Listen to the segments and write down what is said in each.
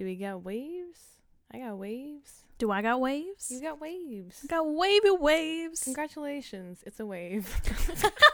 Do we got waves? I got waves. Do I got waves? You got waves. I got wavy waves. Congratulations. It's a wave.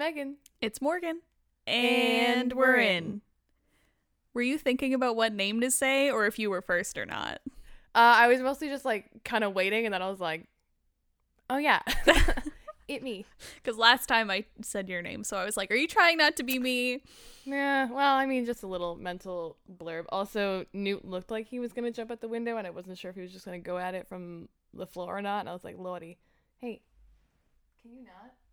Megan. It's Morgan. And we're in. Were you thinking about what name to say or if you were first or not? Uh, I was mostly just like kind of waiting, and then I was like, "Oh yeah, it me." Because last time I said your name, so I was like, are you trying not to be me? Yeah. Well, I mean, just a little mental blurb. Also, Newt looked like he was gonna jump out the window, and I wasn't sure if he was just gonna go at it from the floor or not. And I was like, "Lordy, hey, can you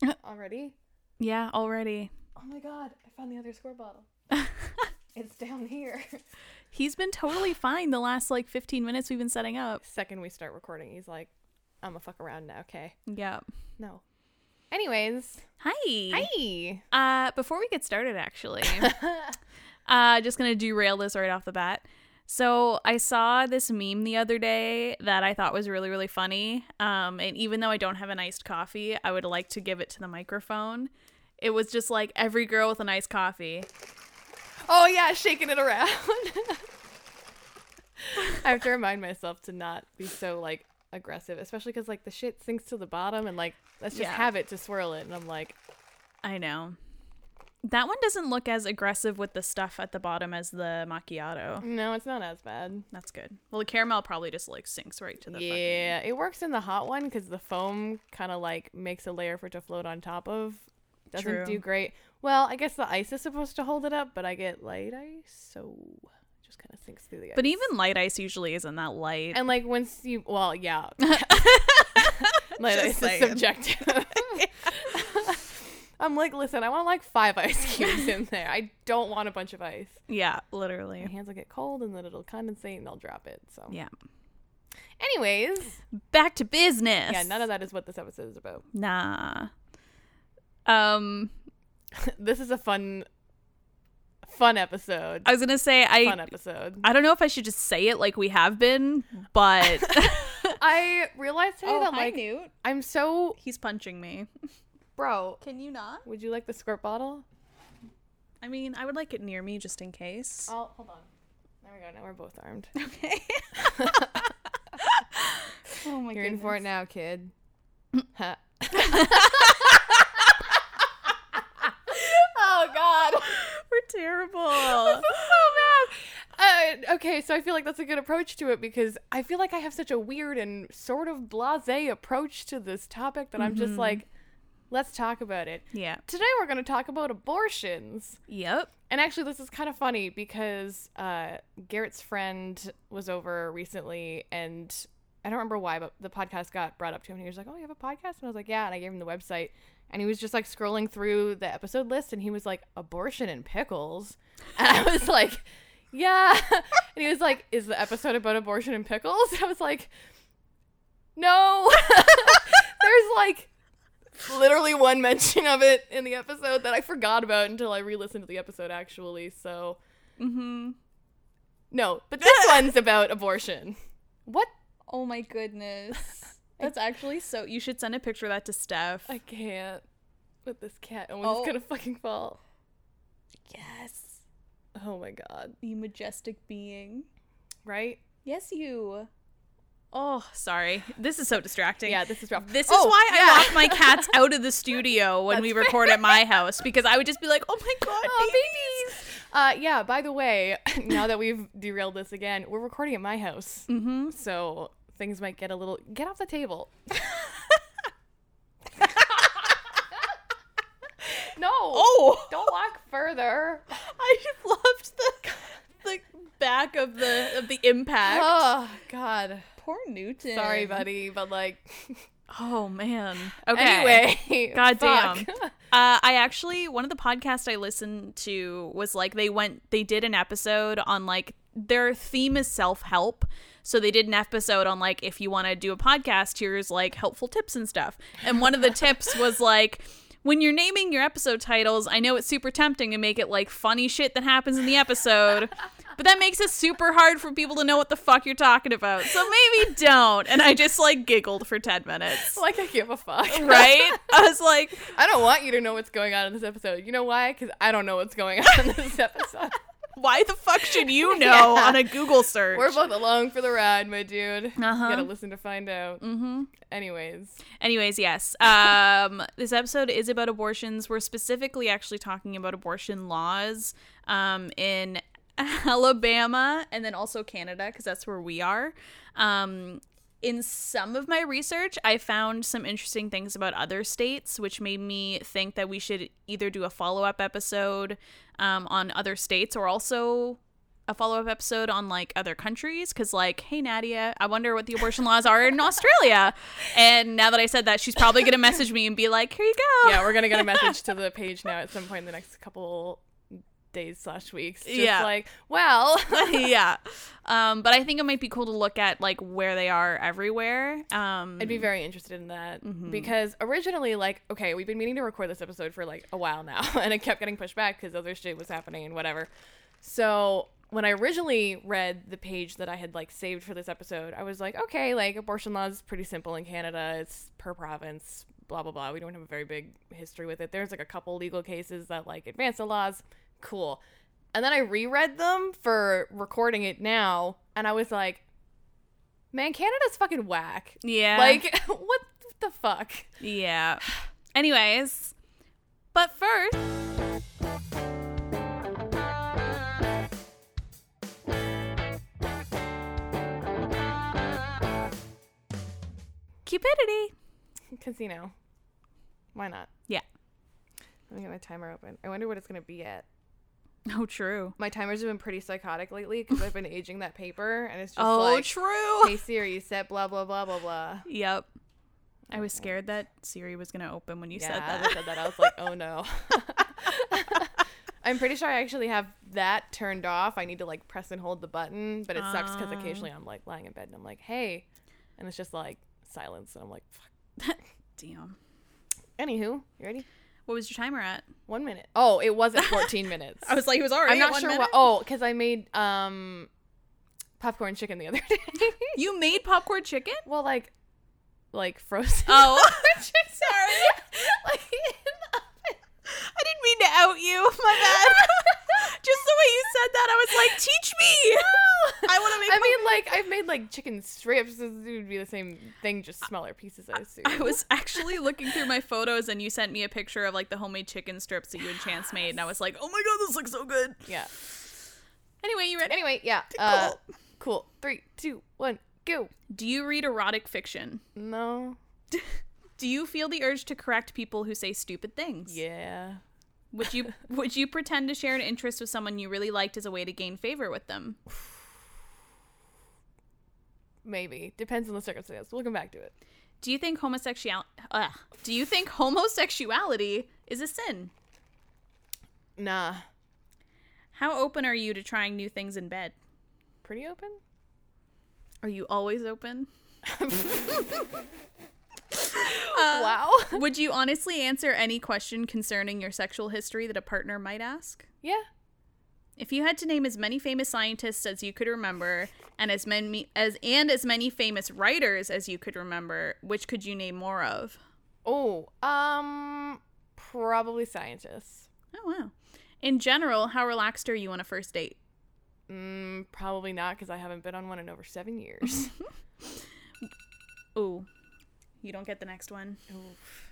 not already?" Yeah, already. Oh my god, I found the other score bottle. It's down here. He's been totally fine the last like 15 minutes we've been setting up. Second we start recording, he's like, "I'm a fuck around now." Okay. Yeah. No. Anyways, Hi. hi. Uh, before we get started, actually, uh, just gonna derail this right off the bat. So I saw this meme the other day that I thought was really, really funny. Um, and even though I don't have an iced coffee, I would like to give it to the microphone. It was just like every girl with an iced coffee. Oh yeah, shaking it around. I have to remind myself to not be so like aggressive, especially because like the shit sinks to the bottom, and like let's just Yeah. have it to swirl it, and I'm like, I know. That one doesn't look as aggressive with the stuff at the bottom as the macchiato. no, it's not as bad. That's good. Well, the caramel probably just like sinks right to the fucking- Yeah, it works in the hot one because the foam kind of like makes a layer for it to float on top of. Doesn't True. do great. Well, I guess the ice is supposed to hold it up, but I get light ice, so it just kind of sinks through the ice. But even light ice usually isn't that light. and like once you, well, yeah, light ice is subjective. I'm like, listen, I want like five ice cubes in there. I don't want a bunch of ice. yeah, literally. My hands will get cold, and then it'll condensate, and I'll drop it. So, Yeah. anyways, Back to business. yeah, none of that is what this episode is about. Nah. Um, this is a fun, fun episode. I was gonna say I. fun episode. I don't know if I should just say it like we have been, but I realized today that like Newt. I'm so He's punching me. bro. Can you not? Would you like the squirt bottle? I mean, I would like it near me just in case. Oh, hold on. There we go. Now we're both armed. Okay. oh my You're in for it now, kid. Ha. oh God. Terrible. so bad. Uh, okay, so I feel like that's a good approach to it because I feel like I have such a weird and sort of blasé approach to this topic that I'm just Mhm. like, let's talk about it. yeah. Today we're going to talk about abortions. Yep. And actually, this is kind of funny because uh, Garrett's friend was over recently, and I don't remember why, but the podcast got brought up to him. And he was like, "Oh, you have a podcast?" And I was like, "Yeah." And I gave him the website, and he was just like scrolling through the episode list, and he was like, "Abortion and pickles," and I was like, "Yeah." and he was like, "Is the episode about abortion and pickles?" I was like, "No." There's like literally one mention of it in the episode that I forgot about until I re-listened to the episode actually. So Mm-hmm. no, but this one's about abortion. What? Oh my goodness. That's actually so. You should send a picture of that to Steph. I can't with this cat. Oh, Oh. gonna fucking fall. yes. Oh my god. You majestic being. Right? Yes, you. Oh, sorry. This is so distracting. Yeah, this is rough. This is Oh, why yeah. I lock my cats out of the studio when we record at my house because I would just be like, "Oh my god, Oh, babies!" babies. Uh, yeah. By the way, now that we've derailed this again, we're recording at my house, Mm-hmm. so things might get a little. Get off the table. no. Oh, Don't walk further. I just loved the the back of the of the impact. Oh God. Poor Newton. Sorry, buddy, but like. Oh man. Okay. Anyway. God fuck. Uh, I actually one of the podcasts I listened to was like they went they did an episode on like their theme is self help. So they did an episode on like if you want to do a podcast, here's like helpful tips and stuff. And one of the tips was like when you're naming your episode titles, I know it's super tempting to make it like funny shit that happens in the episode, but that makes it super hard for people to know what the fuck you're talking about. So maybe don't. And I just like giggled for 10 minutes. Like I give a fuck. Right? I was like, I don't want you to know what's going on in this episode. You know why? Because I don't know what's going on in this episode. Why the fuck should you know Yeah. on a Google search? We're both along for the ride, my dude. Uh-huh. You gotta listen to find out. mm-hmm. Anyways, Anyways, yes. Um, this episode is about abortions. We're specifically actually talking about abortion laws um, in Alabama and then also Canada because that's where we are. Um, in some of my research, I found some interesting things about other states, which made me think that we should either do a follow up episode um, on other states or also a follow up episode on like other countries. Because, like, hey, Nadia, I wonder what the abortion laws are in Australia. And now that I said that, she's probably going to message me and be like, here you go. yeah, we're gonna get a message to the page now at some point in the next couple days slash weeks. Just Yeah. like, well, yeah. Um, but I think it might be cool to look at like where they are everywhere. Um, I'd be very interested in that Mhm. because originally, like, okay, we've been meaning to record this episode for like a while now, and it kept getting pushed back because other shit was happening and whatever. So when I originally read the page that I had like saved for this episode, I was like, okay, like abortion laws is pretty simple in Canada. It's per province, blah blah blah. We don't have a very big history with it. There's like a couple legal cases that like advance the laws. Cool. And then I reread them for recording it now, and I was like, man, Canada's fucking whack. yeah. Like, what the fuck? yeah. Anyways, but first. Cupidity. Casino. Why not? Yeah. Let me get my timer open. I wonder what it's going to be at. Oh, true. My timers have been pretty psychotic lately because I've been aging that paper, and it's just oh, like, true. hey Siri, you set blah, blah, blah, blah, blah. Yep. I was scared that Siri was going to open when you yeah, said that. I said that, I was like, oh no. I'm pretty sure I actually have that turned off. I need to like press and hold the button, but it sucks because Ah. occasionally I'm like lying in bed and I'm like, hey, and it's just like silence, and I'm like, fuck. Damn. Anywho, you ready? What was your timer at? One minute. Oh, it wasn't 14 minutes. I was like, it was already I'm not sure minute? what. Oh, because I made um popcorn chicken the other day. You made popcorn chicken? well, like, like frozen. Oh. sorry. like, I didn't mean to out you. My bad. Just the way you said that, I was like, teach me. I want to make I mean, like, I've made like chicken strips. It would be the same thing, just smaller pieces. I assume. I was actually looking through my photos and you sent me a picture of like the homemade chicken strips that you and Chance made and I was like, "Oh my god, this looks so good." yeah. Anyway, you read. Anyway, yeah. Uh, cool. Three, two, one, go. Do you read erotic fiction? No. Do you feel the urge to correct people who say stupid things? Yeah. Would you would you pretend to share an interest with someone you really liked as a way to gain favor with them? Maybe depends on the circumstance. We'll come back to it. Do you think homosexuality uh, Do you think homosexuality is a sin? Nah. How open are you to trying new things in bed? Pretty open. Are you always open? wow. Would you honestly answer any question concerning your sexual history that a partner might ask? Yeah. If you had to name as many famous scientists as you could remember and as many as and as many famous writers as you could remember, which could you name more of? Oh, um, probably scientists. Oh wow. In general, how relaxed are you on a first date? Mm, probably not because I haven't been on one in over seven years. Ooh. You don't get the next one. Oof.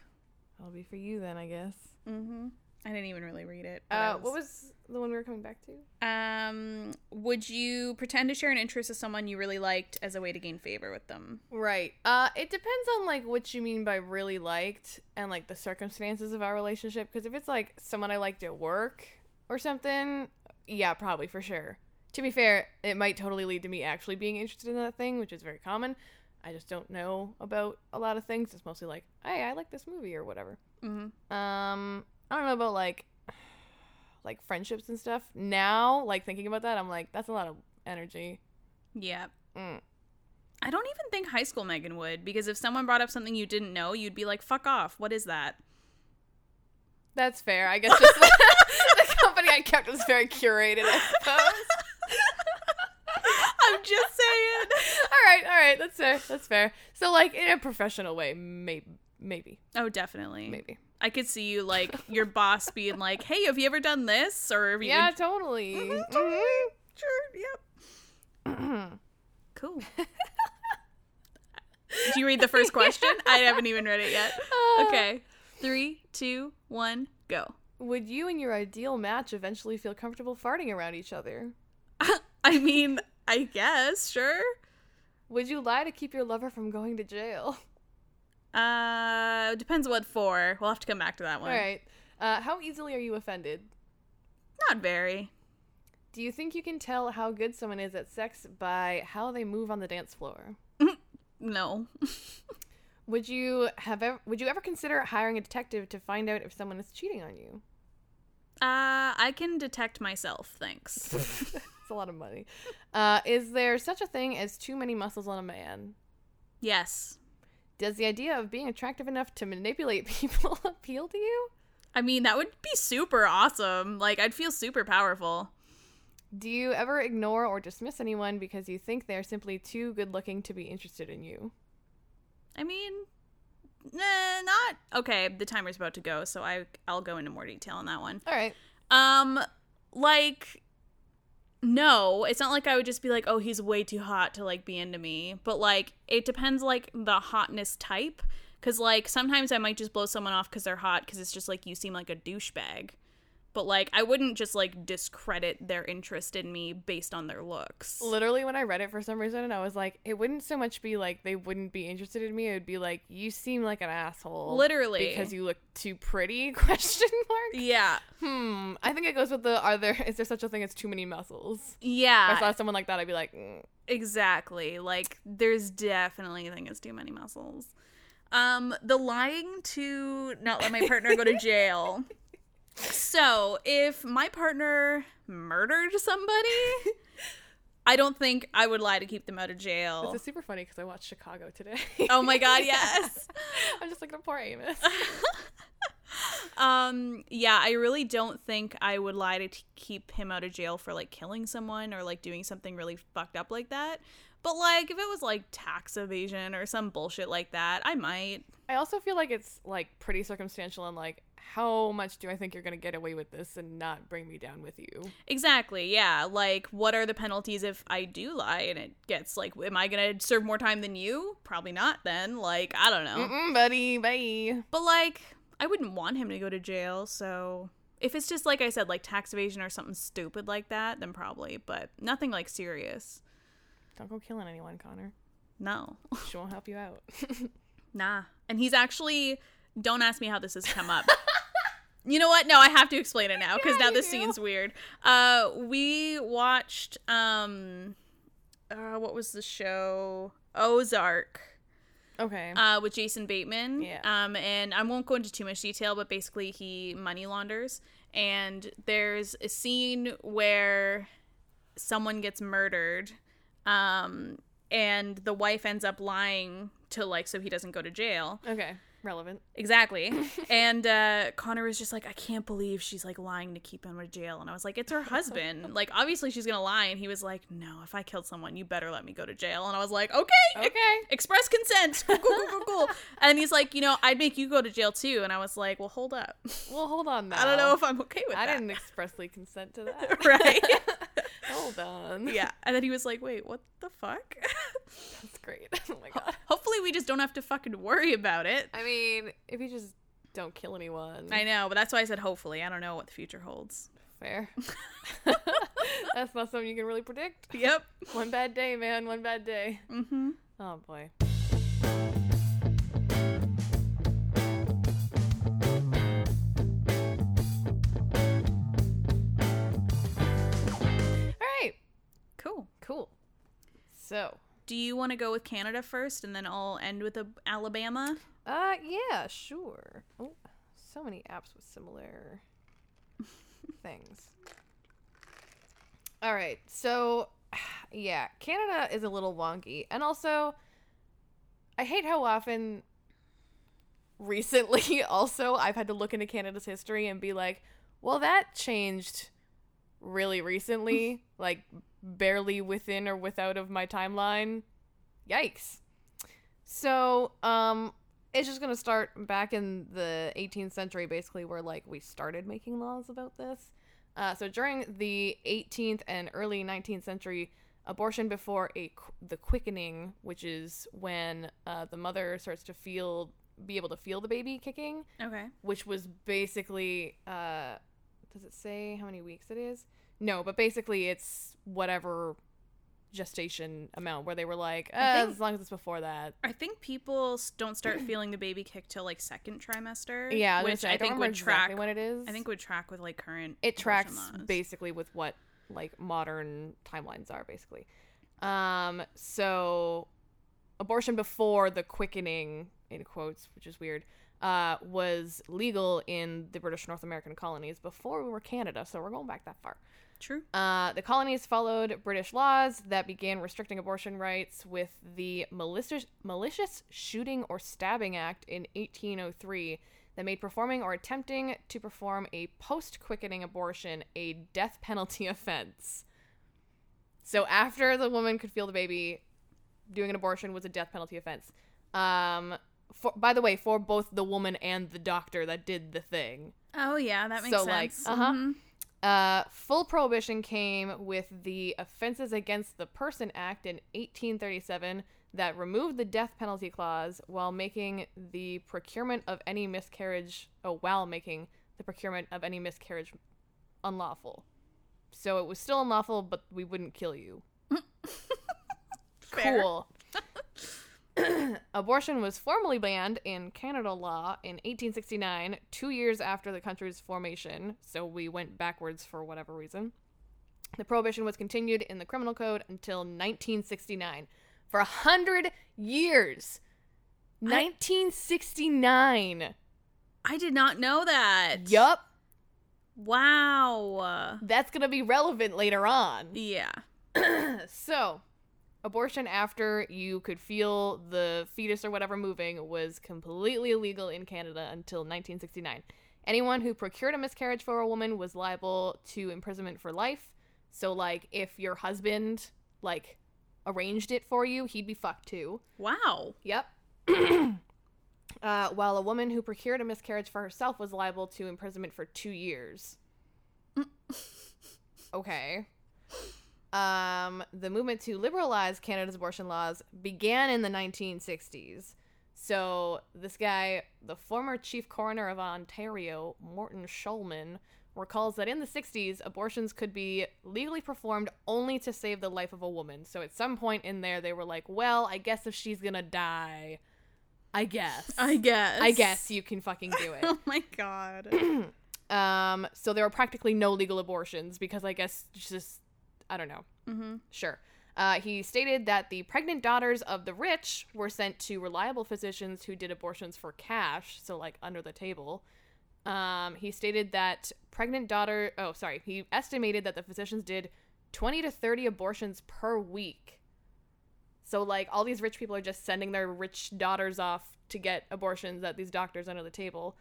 That'll be for you then, I guess. Mhm. I didn't even really read it. Uh, I what was the one we were coming back to? Um, would you pretend to share an interest with someone you really liked as a way to gain favor with them? Right. Uh, it depends on like what you mean by really liked and like the circumstances of our relationship. Because if it's like someone I liked at work or something, yeah, probably for sure. To be fair, it might totally lead to me actually being interested in that thing, which is very common. I just don't know about a lot of things. It's mostly like, hey, I like this movie or whatever. Mm-hmm. Um, I don't know about like like friendships and stuff. Now, like thinking about that, I'm like, that's a lot of energy. Yeah. Mm. I don't even think high school Megan would because if someone brought up something you didn't know, you'd be like, "Fuck off! What is that?" That's fair. I guess just the company I kept was very curated, I suppose. I'm just saying. all right, all right, that's fair. That's fair. So like in a professional way, maybe maybe. Oh, definitely. Maybe. I could see you like your boss being like, "Hey, have you ever done this?" Or have you Yeah, totally. Mhm, Mhm. sure, yep. Cool. Do you read the first question? I haven't even read it yet. Uh, Okay. Three, two, one, go. Would you and your ideal match eventually feel comfortable farting around each other? I mean, I guess, sure. Would you lie to keep your lover from going to jail? Uh, depends what for. We'll have to come back to that one. All right. Uh, how easily are you offended? Not very. Do you think you can tell how good someone is at sex by how they move on the dance floor? No. Would you have ever, would you ever consider hiring a detective to find out if someone is cheating on you? Uh, I can detect myself, thanks. it's a lot of money. Uh, is there such a thing as too many muscles on a man? yes. Does the idea of being attractive enough to manipulate people appeal to you? I mean, that would be super awesome. Like, I'd feel super powerful. Do you ever ignore or dismiss anyone because you think they're simply too good looking to be interested in you? I mean, nah, not okay. The timer's about to go, so I I'll go into more detail on that one. All right. Um, like, no, it's not like I would just be like, oh, he's way too hot to like be into me. But like, it depends like the hotness type. Cause like sometimes I might just blow someone off because they're hot because it's just like you seem like a douchebag. But like I wouldn't just like discredit their interest in me based on their looks. Literally, when I read it for some reason, I was like, it wouldn't so much be like they wouldn't be interested in me. It would be like you seem like an asshole, Literally. because you look too pretty? Question mark. Yeah. Hmm. I think it goes with the are there is there such a thing as too many muscles? Yeah. If I saw someone like that, I'd be like, mm. Exactly. Like there's definitely a thing as too many muscles. Um the lying to not let my partner go to jail. So, if my partner murdered somebody, I don't think I would lie to keep them out of jail. this is super funny because I watched Chicago today. Oh my god, yes. I'm just looking at poor Amos. um yeah, I really don't think I would lie to t- keep him out of jail for like killing someone or like doing something really fucked up like that. But like if it was like tax evasion or some bullshit like that, I might. I also feel like it's like pretty circumstantial and like how much do I think you're gonna get away with this and not bring me down with you? Exactly. Yeah. Like, what are the penalties if I do lie and it gets like, am I gonna serve more time than you? Probably not. Then, like, I don't know. Mm-mm, buddy, bye. But like, I wouldn't want him to go to jail. So if it's just like I said, like tax evasion or something stupid like that, then probably. But nothing like serious. Don't go killing anyone, Connor. No. She won't help you out. Nah. And he's actually. Don't ask me how this has come up. You know what? No, I have to explain it now because Yeah, now this do. scene's weird. Uh, we watched um, uh, what was the show? Ozark. okay. Uh, with Jason Bateman. Yeah. Um, and I won't go into too much detail, but basically he money launders, and there's a scene where someone gets murdered, um, and the wife ends up lying to like so he doesn't go to jail. okay. Relevant. Exactly. and uh, Connor was just like, I can't believe she's like lying to keep him in jail. And I was like, it's her husband. like, obviously she's gonna lie. And he was like, No, if I killed someone, you better let me go to jail. And I was like, Okay, Okay. express consent. Cool, cool, cool, cool, cool. And he's like, you know, I'd make you go to jail too. And I was like, well, hold up. Well, hold on now. I don't know if I'm okay with I that. I didn't expressly consent to that. right? Hold on. yeah. And then he was like, wait, what the fuck? That's great. Oh my god. Hopefully we just don't have to fucking worry about it. I mean, if you just don't kill anyone. I know, but that's why I said hopefully. I don't know what the future holds. Fair. That's not something you can really predict. Yep. One bad day, man. One bad day. Mm-hmm. Oh boy. Cool. Cool. So, Do you want to go with Canada first and then I'll end with a- Alabama? uh, yeah, sure. Oh, so many apps with similar things. All right, so yeah, Canada is a little wonky, and also, I hate how often recently also I've had to look into Canada's history and be like, well, that changed really recently, like barely within or without of my timeline. Yikes. So, um, it's just gonna start back in the 18th century, basically, where like we started making laws about this. Uh, so during the 18th and early 19th century, abortion before a qu- the quickening, which is when uh, the mother starts to feel be able to feel the baby kicking, Okay. which was basically uh, does it say how many weeks it is? No, but basically it's whatever gestation amount where they were like, uh, think- as long as it's before that. I think people don't start feeling the baby kick till like second trimester. Yeah, I was gonna which I, I, think would track. exactly when it is. I think would track with like current. it tracks laws. basically with what like modern timelines are basically um so abortion before the quickening in quotes which is weird uh was legal in the british north american colonies before we were canada so we're going back that far True. uh, the colonies followed British laws that began restricting abortion rights with the Malicious, Malicious Shooting or Stabbing Act in 1803 that made performing or attempting to perform a post quickening abortion a death penalty offense. So after the woman could feel the baby, doing an abortion was a death penalty offense. Um, for, by the way, for both the woman and the doctor that did the thing. Oh yeah, that makes So, like, sense. uh-huh. Mhm. Uh, full prohibition came with the Offenses Against the Person Act in 1837 that removed the death penalty clause while making the procurement of any miscarriage, oh, while making the procurement of any miscarriage unlawful. So it was still unlawful, but we wouldn't kill you. Cool. Abortion was formally banned in Canada law in 1869, two years after the country's formation, so we went backwards for whatever reason. The prohibition was continued in the criminal code until 1969. For a hundred years! 1969! I did not know that. Yup! Wow. That's gonna be relevant later on. Yeah. so, abortion after you could feel the fetus or whatever moving was completely illegal in Canada until 1969. Anyone who procured a miscarriage for a woman was liable to imprisonment for life. So, like, if your husband, like, arranged it for you, he'd be fucked too. Wow. Yep. uh, while a woman who procured a miscarriage for herself was liable to imprisonment for two years. okay. Um, the movement to liberalize Canada's abortion laws began in the 1960s. So this guy, the former chief coroner of Ontario, Morton Shulman, recalls that in the 60s, abortions could be legally performed only to save the life of a woman. So at some point in there, they were like, well, I guess if she's gonna die, I guess. I guess. I guess you can fucking do it. Oh my god. um, so there were practically no legal abortions because I guess just, I don't know. mm-hmm. Sure. Uh, he stated that the pregnant daughters of the rich were sent to reliable physicians who did abortions for cash, so like under the table. Um, he stated that pregnant daughter, oh, sorry, he estimated that the physicians did 20 to 30 abortions per week. So, like, all these rich people are just sending their rich daughters off to get abortions at these doctors under the table.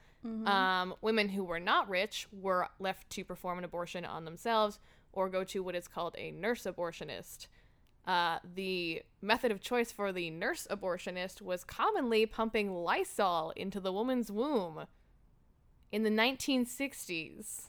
Um, women who were not rich were left to perform an abortion on themselves or go to what is called a nurse abortionist. Uh, the method of choice for the nurse abortionist was commonly pumping Lysol into the woman's womb. In the 1960s,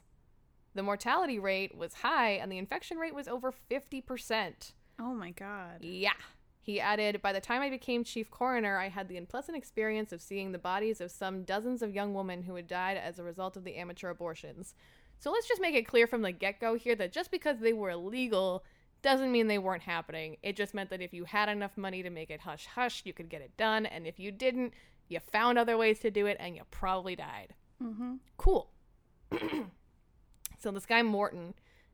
the mortality rate was high and the infection rate was over 50%. Oh my god. Yeah. He added, By the time I became chief coroner, I had the unpleasant experience of seeing the bodies of some dozens of young women who had died as a result of the amateur abortions. So let's just make it clear from the get go here that just because they were illegal doesn't mean they weren't happening. It just meant that if you had enough money to make it hush hush, you could get it done. And if you didn't, you found other ways to do it and you probably died. Mm-hmm. Cool. so this guy Morton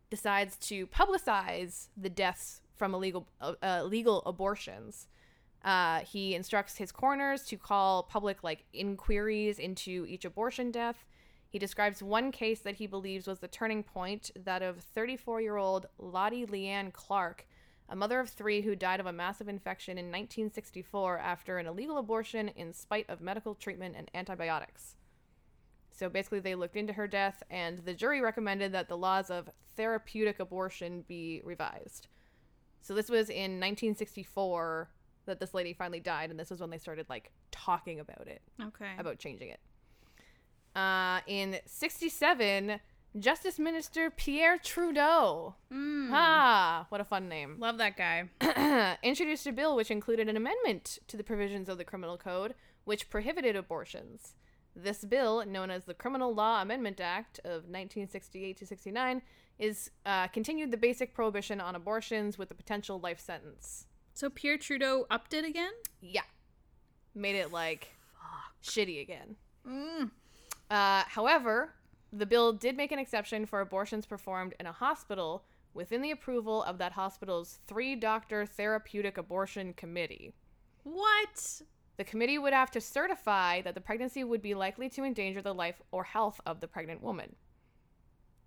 decides to publicize the deaths from illegal uh, uh, legal abortions. Uh, he instructs his coroners to call public like inquiries into each abortion death. He describes one case that he believes was the turning point that of 34 year old Lottie Leanne Clark, a mother of three who died of a massive infection in 1964 after an illegal abortion in spite of medical treatment and antibiotics. So basically, they looked into her death, and the jury recommended that the laws of therapeutic abortion be revised. So this was in 1964 that this lady finally died, and this was when they started like talking about it, Okay. about changing it. Uh, in 67, Justice Minister Pierre Trudeau, Mm. ah, what a fun name, Love that guy. introduced a bill which included an amendment to the provisions of the criminal code which prohibited abortions. This bill, known as the Criminal Law Amendment Act of 1968 to 69, is uh, continued the basic prohibition on abortions with a potential life sentence. So Pierre Trudeau upped it again? Yeah, made it like Fuck. shitty again. Mm. Uh, however, the bill did make an exception for abortions performed in a hospital within the approval of that hospital's three doctor therapeutic abortion committee. What? The committee would have to certify that the pregnancy would be likely to endanger the life or health of the pregnant woman.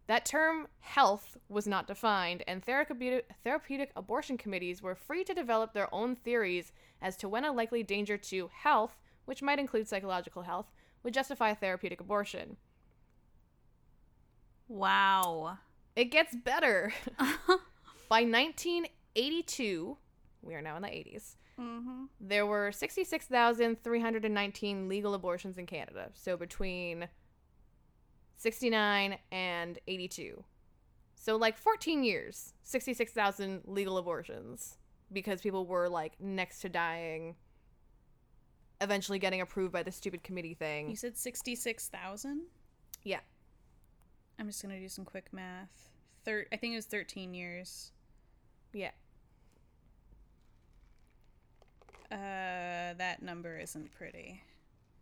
That term, health, was not defined, and therapeutic, therapeutic abortion committees were free to develop their own theories as to when a likely danger to health, which might include psychological health, would justify a therapeutic abortion. Wow. It gets better. By 1982, we are now in the 80s, mm-hmm. there were 66,319 legal abortions in Canada. So between 69 and 82. So like 14 years, 66,000 legal abortions because people were like next to dying, eventually getting approved by the stupid committee thing. You said 66,000? Yeah. I'm just going to do some quick math. Thir- I think it was 13 years. Yeah. Uh, that number isn't pretty.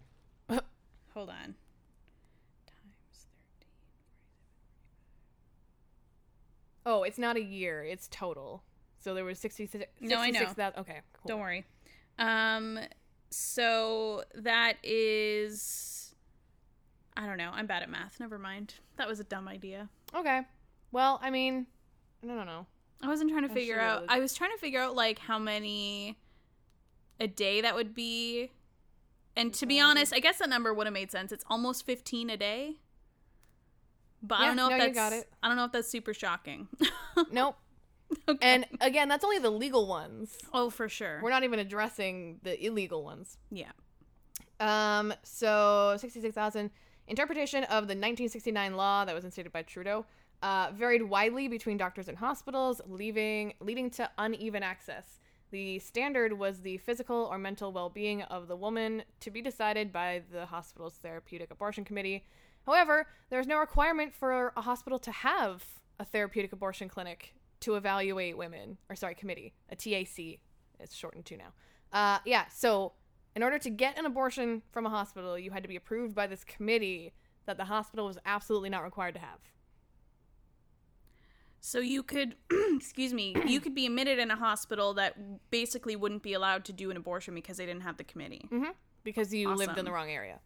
Hold on. Times 13. Oh, it's not a year, it's total. So there was 66 No, I know. 66,000 Okay, cool. Don't worry. Um, so that is. I don't know. I'm bad at math. Never mind. That was a dumb idea. Okay. Well, I mean, no, no, no. I wasn't trying to I'm figure out. I was trying to figure out like how many a day that would be. And to be honest, I guess that number would have made sense. It's almost 15 a day. But I Yeah, don't know no, if you that's got it. I don't know if that's super shocking. Nope. okay. And again, that's only the legal ones. oh, for sure. We're not even addressing the illegal ones. yeah. Um, so 66,000 interpretation of the 1969 law that was instated by Trudeau uh, varied widely between doctors and hospitals, leaving leading to uneven access. The standard was the physical or mental well-being of the woman to be decided by the hospital's therapeutic abortion committee. However, there's no requirement for a hospital to have a therapeutic abortion clinic to evaluate women, or sorry, committee, a TAC. It's shortened to now. Uh, yeah, so in order to get an abortion from a hospital, you had to be approved by this committee that the hospital was absolutely not required to have. So you could, excuse me, you could be admitted in a hospital that basically wouldn't be allowed to do an abortion because they didn't have the committee. Mm-hmm. Because you lived in the wrong area.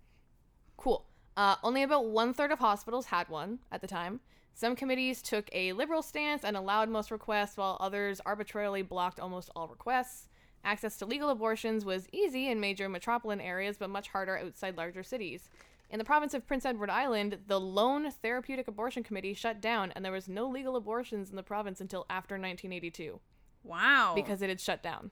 Cool. Uh, only about one third of hospitals had one at the time. Some committees took a liberal stance and allowed most requests, while others arbitrarily blocked almost all requests. Access to legal abortions was easy in major metropolitan areas, but much harder outside larger cities. In the province of Prince Edward Island, the lone therapeutic abortion committee shut down, and there was no legal abortions in the province until after 1982 Wow. because it had shut down.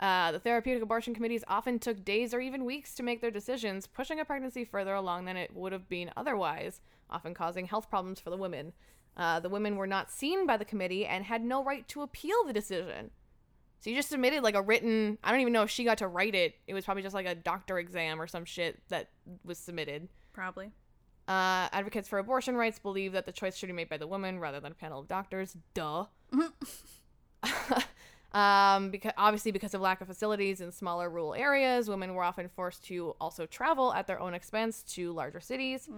Uh, the therapeutic abortion committees often took days or even weeks to make their decisions, pushing a pregnancy further along than it would have been otherwise, often causing health problems for the women. Uh, the women were not seen by the committee and had no right to appeal the decision. So you just submitted like a written. I don't even know if she got to write it. It was probably just like a doctor exam or some shit that was submitted. Probably. Uh, advocates for abortion rights believe that the choice should be made by the woman rather than a panel of doctors. Duh. um, because obviously because of lack of facilities in smaller rural areas, women were often forced to also travel at their own expense to larger cities.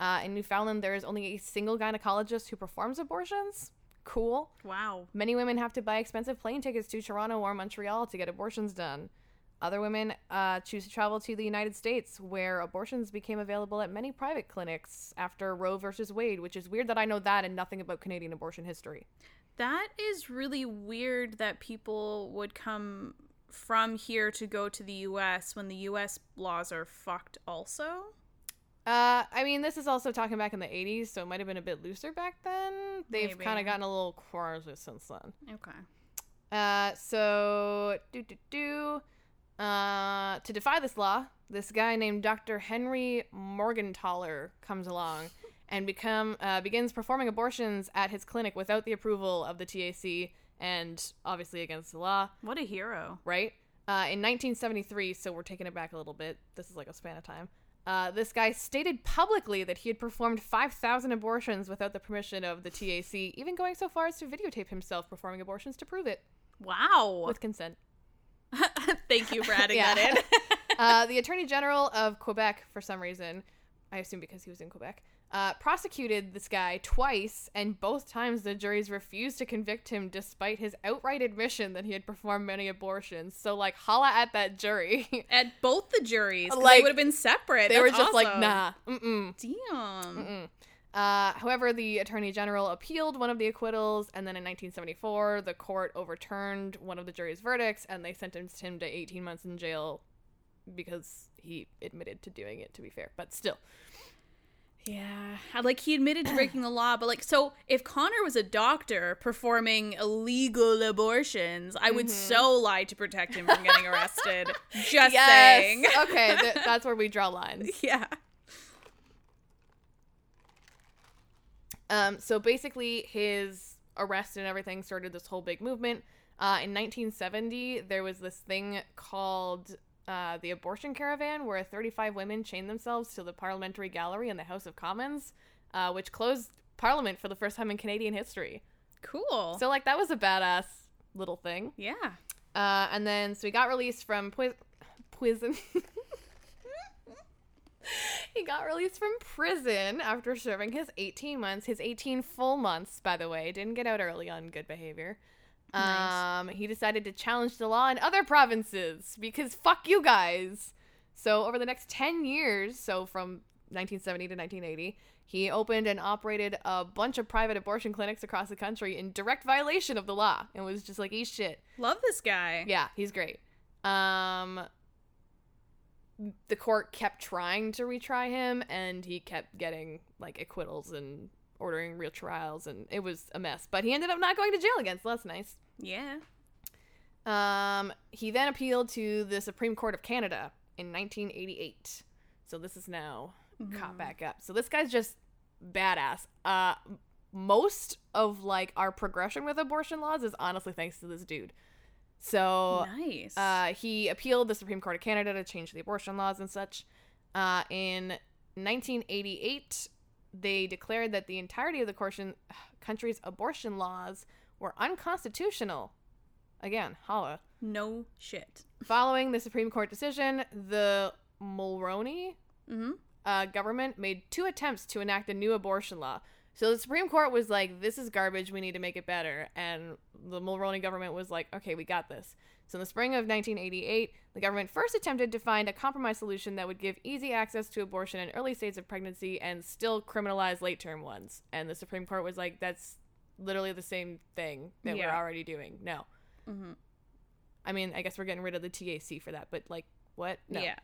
Uh, in Newfoundland, there is only a single gynecologist who performs abortions. Cool. Wow. Many women have to buy expensive plane tickets to Toronto or Montreal to get abortions done. other women uh, choose to travel to the United States, where abortions became available at many private clinics after Roe versus Wade, which is weird that I know that and nothing about Canadian abortion history. That is really weird that people would come from here to go to the US when the US laws are fucked also. Uh, I mean, this is also talking back in the 80s, so it might have been a bit looser back then. They've kind of gotten a little crazy since then. Okay. Uh, so do do do. Uh, to defy this law, this guy named Dr. Henry Morgentaler comes along and become uh, begins performing abortions at his clinic without the approval of the TAC and obviously against the law. What a hero. Right? Uh, in 1973, so we're taking it back a little bit. This is like a span of time. Uh, this guy stated publicly that he had performed 5,000 abortions without the permission of the TAC, even going so far as to videotape himself performing abortions to prove it Wow. with consent. Thank you for adding Yeah. that in. uh, the Attorney General of Quebec, for some reason, I assume because he was in Quebec, uh, prosecuted this guy twice, and both times the juries refused to convict him despite his outright admission that he had performed many abortions. So, like, holla at that jury. At both the juries. Like, they would have been separate. they were That's just like, nah, mm-mm. Damn. Mm-mm. Uh, however, the Attorney General appealed one of the acquittals, and then in 1974, the court overturned one of the jury's verdicts, and they sentenced him to 18 months in jail because he admitted to doing it, to be fair. But still. Yeah. Like he admitted to breaking the law, but like so if Connor was a doctor performing illegal abortions, I would so lie to protect him from getting arrested. Just saying. okay, th- that's where we draw lines. Yeah. Um, so basically, his arrest and everything started this whole big movement. Uh, in 1970, there was this thing called uh, the Abortion Caravan, where 35 women chained themselves to the Parliamentary Gallery in the House of Commons, uh, which closed Parliament for the first time in Canadian history. Cool. So, like, that was a badass little thing. yeah. Uh, and then, so he got released from prison. he got released from prison after serving his 18 months. His 18 full months, by the way. Didn't get out early on good behavior. Nice. Um, he decided to challenge the law in other provinces because fuck you guys. So over the next 10 years, so from 1970 to 1980, he opened and operated a bunch of private abortion clinics across the country in direct violation of the law and was just like, eat shit. Love this guy. Yeah, he's great. Um the court kept trying to retry him and he kept getting like acquittals and ordering real trials and it was a mess. But he ended up not going to jail again, so that's nice. Yeah. Um he then appealed to the Supreme Court of Canada in 1988. So this is now caught back up. So this guy's just badass. Uh most of like our progression with abortion laws is honestly thanks to this dude. So Nice. uh, he appealed the Supreme Court of Canada to change the abortion laws and such. Uh, in 1988, they declared that the entirety of the cortion- country's abortion laws were unconstitutional. Again, holla. no shit. Following the Supreme Court decision, the Mulroney Mm-hmm. uh, government made two attempts to enact a new abortion law. So the Supreme Court was like, "This is garbage. We need to make it better." And the Mulroney government was like, "Okay, we got this." So in the spring of 1988, the government first attempted to find a compromise solution that would give easy access to abortion in early stages of pregnancy and still criminalize late-term ones. And the Supreme Court was like, "That's literally the same thing that we're already doing." No. Mm-hmm. I mean, I guess we're getting rid of the TAC for that, but like, what? No. Yeah.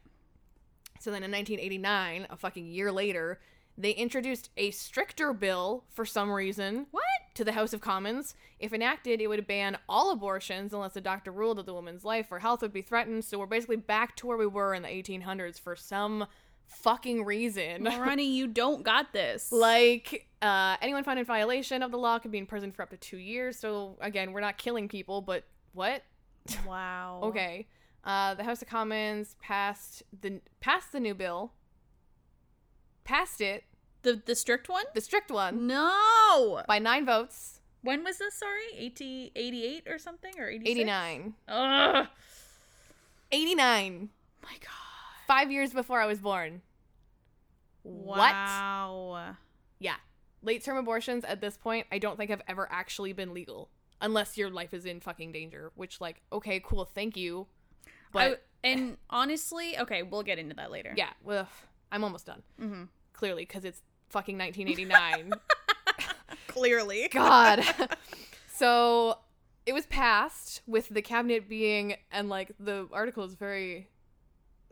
So then in 1989, a fucking year later, they introduced a stricter bill for some reason What? to the House of Commons. If enacted, it would ban all abortions unless a doctor ruled that the woman's life or health would be threatened. So we're basically back to where we were in the 1800s for some fucking reason. Ronnie, you don't got this. like uh, anyone found in violation of the law could be in prison for up to two years. So again, we're not killing people, but what? wow. Okay. Uh, the House of Commons passed the passed the new bill. Passed it, The the strict one? the strict one, No. by nine votes. When was this? Sorry, 80, 88 or something or 86? 89. Ugh. 89. My God. Five years before I was born. What? Wow. Yeah. Late term abortions at this point, I don't think have ever actually been legal. Unless your life is in fucking danger. Which, like, okay, cool, thank you. But I, And honestly, okay, we'll get into that later. Yeah, well, I'm almost done. Mm-hmm. Clearly, because it's fucking 1989. Clearly. God. so it was passed with the cabinet being, and like the article is very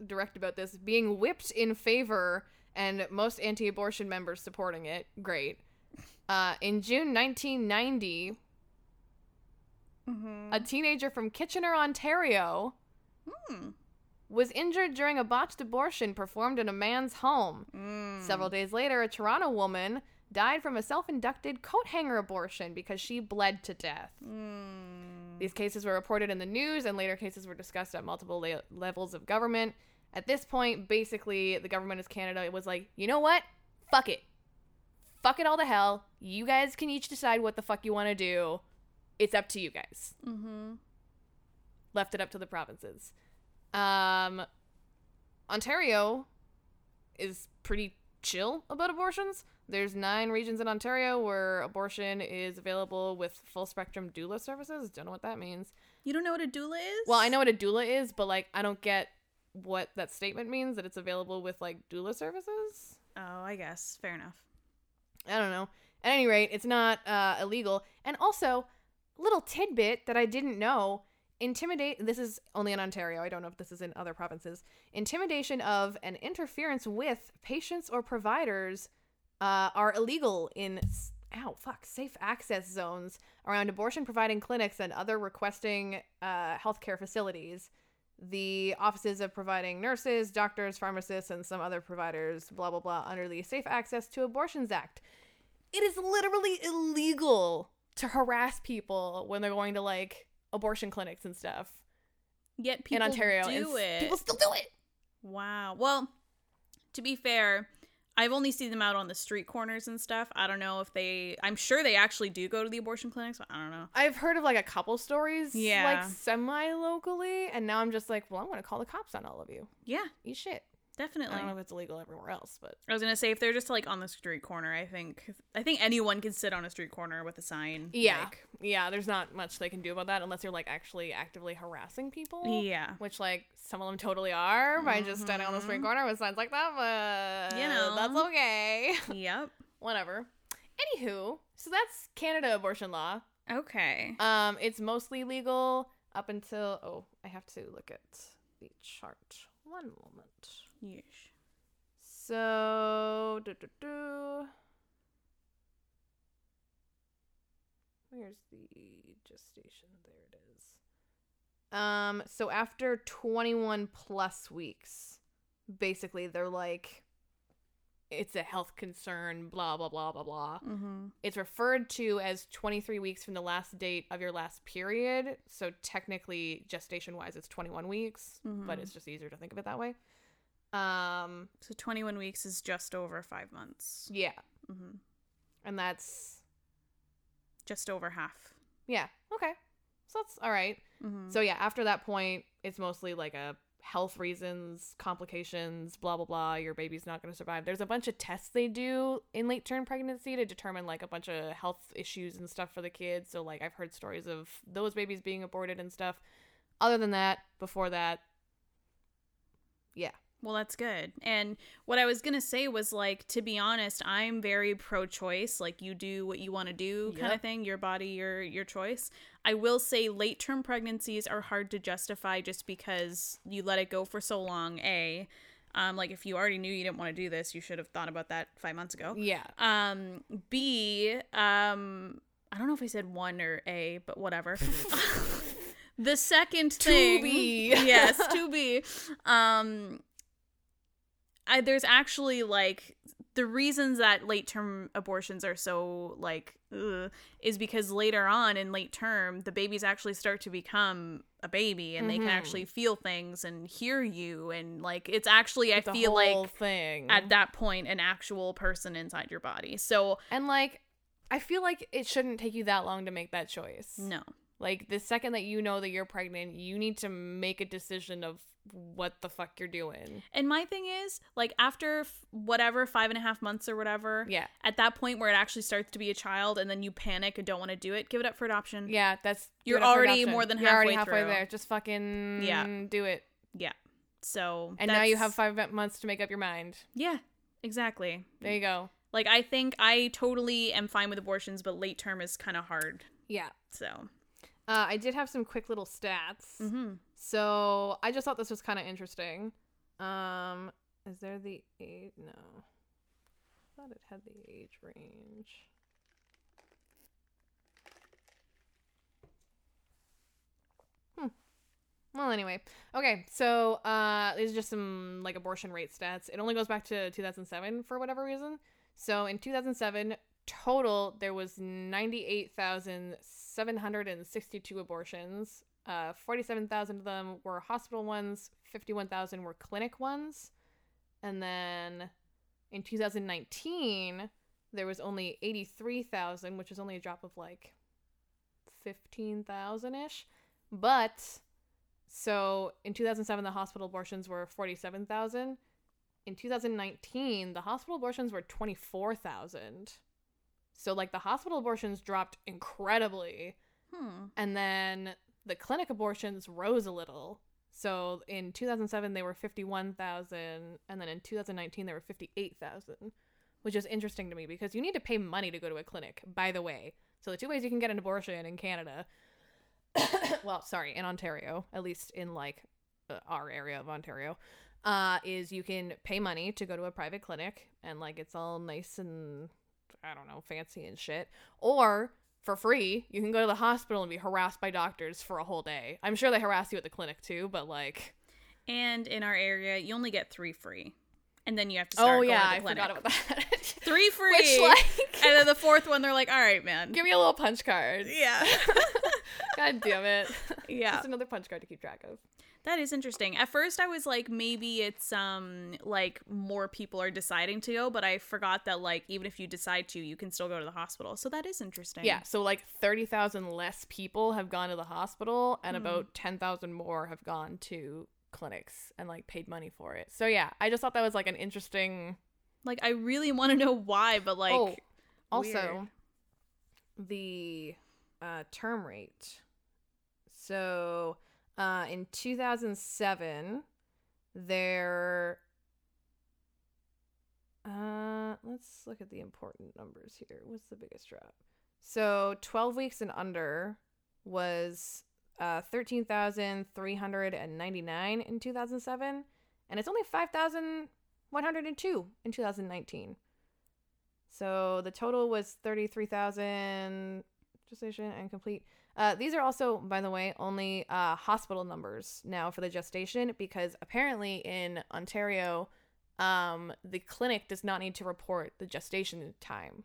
direct about this, being whipped in favor and most anti abortion members supporting it. Great. Uh, in June 1990, Mm-hmm. a teenager from Kitchener, Ontario, Hmm. was injured during a botched abortion performed in a man's home. Mm. Several days later, a Toronto woman died from a self inducted coat hanger abortion because she bled to death. Mm. These cases were reported in the news, and later cases were discussed at multiple la- levels of government. At this point, basically, the government of Canada was like, you know what? Fuck it. Fuck it all to hell. You guys can each decide what the fuck you want to do. It's up to you guys. Mm-hmm. Left it up to the provinces. Um, Ontario is pretty chill about abortions. There's nine regions in Ontario where abortion is available with full spectrum doula services. Don't know what that means. You don't know what a doula is? Well, I know what a doula is, but like I don't get what that statement means that it's available with like doula services. Oh, I guess. Fair enough. I don't know. At any rate, it's not uh, illegal. And also, little tidbit that I didn't know: intimidate. This is only in Ontario. I don't know if this is in other provinces. Intimidation of and interference with patients or providers uh, are illegal in. Ow, fuck, safe access zones around abortion providing clinics and other requesting uh, healthcare facilities. The offices of providing nurses, doctors, pharmacists, and some other providers, blah, blah, blah, under the Safe Access to Abortions Act it is literally illegal to harass people when they're going to like abortion clinics and stuff Yet people in Ontario. do it. People still do it. Wow. Well, to be fair, I've only seen them out on the street corners and stuff. I don't know if they. I'm sure they actually do go to the abortion clinics. But I don't know. I've heard of like a couple stories, Yeah. like semi locally, and now I'm just like, well, I'm going to call the cops on all of you. Yeah, Eat shit. I definitely. don't know if it's illegal everywhere else, but I was gonna say if they're just like on the street corner, I think I think anyone can sit on a street corner with a sign. yeah, like- yeah. There's not much they can do about that unless you're like actually actively harassing people. yeah. Which like some of them totally are by just standing on the street Mhm. corner with signs like that, but You know. that's okay. Yep. whatever. Anywho, so that's Canada abortion law. Okay. Um, it's mostly legal up until oh, I have to look at the chart. One moment. Yeesh. So, do, do, do. where's the gestation? There it is. Um, so after 21 plus weeks, basically they're like, it's a health concern, blah, blah, blah, blah, blah. Mm-hmm. It's referred to as 23 weeks from the last date of your last period. So technically, gestation wise, it's 21 weeks, but Mhm. it's just easier to think of it that way. Um, So 21 weeks is just over five months. yeah. Mm-hmm. And that's, Just over half. yeah, okay. So that's all right. Mm-hmm. So yeah, after that point, it's mostly like a health reasons, complications, blah blah blah. Your baby's not going to survive. There's a bunch of tests they do in late term pregnancy to determine like a bunch of health issues and stuff for the kids. So like I've heard stories of those babies being aborted and stuff. Other than that, before that, yeah, Well, that's good. And what I was going to say was like, to be honest, I'm very pro choice. Like, you do what you want to do kind Yep. of thing, your body, your, your choice. I will say late term pregnancies are hard to justify just because you let it go for so long. A, um, like, if you already knew you didn't want to do this, you should have thought about that five months ago. yeah, Um, B, um, I don't know if I said one or A, but whatever. the second thing, to be yes, to be. Um, I there's actually like the reasons that late term abortions are so like ugh, is because later on in late term the babies actually start to become a baby and they can actually mm-hmm. feel things and hear you and like it's actually It's I feel like thing at that point an actual person inside your body. So and like I feel like it shouldn't take you that long to make that choice. no. Like the second that you know that you're pregnant, you need to make a decision of what the fuck you're doing. And my thing is, like, after f- whatever, five and a half months or whatever, Yeah. at that point where it actually starts to be a child and then you panic and don't want to do it, give it up for adoption. Yeah, that's You're give it up for already more than You're already halfway halfway there. Just fucking Yeah. do it. Yeah. So And now you have five months to make up your mind. Yeah, exactly. There you go. Like I think I totally am fine with abortions, but late term is kind of hard. Yeah. So. Uh, I did have some quick little stats. Mm-hmm. So I just thought this was kind of interesting. Um, is there the age? No. I thought it had the age range. Hmm. Well, anyway, okay. So uh, these are just some like abortion rate stats. It only goes back to 2007 for whatever reason. So in 2007, total there was 98,762 abortions. Uh, 47,000 of them were hospital ones, 51,000 were clinic ones. And then in 2019, there was only 83,000, which is only a drop of like 15,000 ish. But so in 2007, the hospital abortions were 47,000. In 2019, the hospital abortions were 24,000. So like the hospital abortions dropped incredibly. Hmm. And then the clinic abortions rose a little. So in 2007 they were 51,000 and then in 2019 they were 58,000, which is interesting to me because you need to pay money to go to a clinic, by the way. So the two ways you can get an abortion in Canada well, sorry, in Ontario, at least in like uh, our area of Ontario, uh is you can pay money to go to a private clinic and like it's all nice and I don't know, fancy and shit. Or for free, you can go to the hospital and be harassed by doctors for a whole day. I'm sure they harass you at the clinic too, but like, And in our area, you only get three free, and then you have to oh, start oh yeah, I forgot about that. Three free. Which like, and then the fourth one, they're like, "All right, man." give me a little punch card. yeah. God damn it. yeah. Just another punch card to keep track of. That is interesting. At first I was like maybe it's um like more people are deciding to go, but I forgot that like even if you decide to, you can still go to the hospital. So that is interesting. Yeah, so like 30,000 less people have gone to the hospital and about 10,000 more have gone to clinics and like paid money for it. So yeah, I just thought that was like an interesting Like I really want to know why, but like oh, also weird. the uh, term rate. So uh, in 2007, there. Uh, let's look at the important numbers here. What's the biggest drop? So 12 weeks and under was uh, 13,399 in 2007, and it's only 5,102 in 2019. So the total was 33,000 gestation and complete. Uh, these are also, by the way, only uh, hospital numbers now for the gestation because apparently in Ontario, um, the clinic does not need to report the gestation time.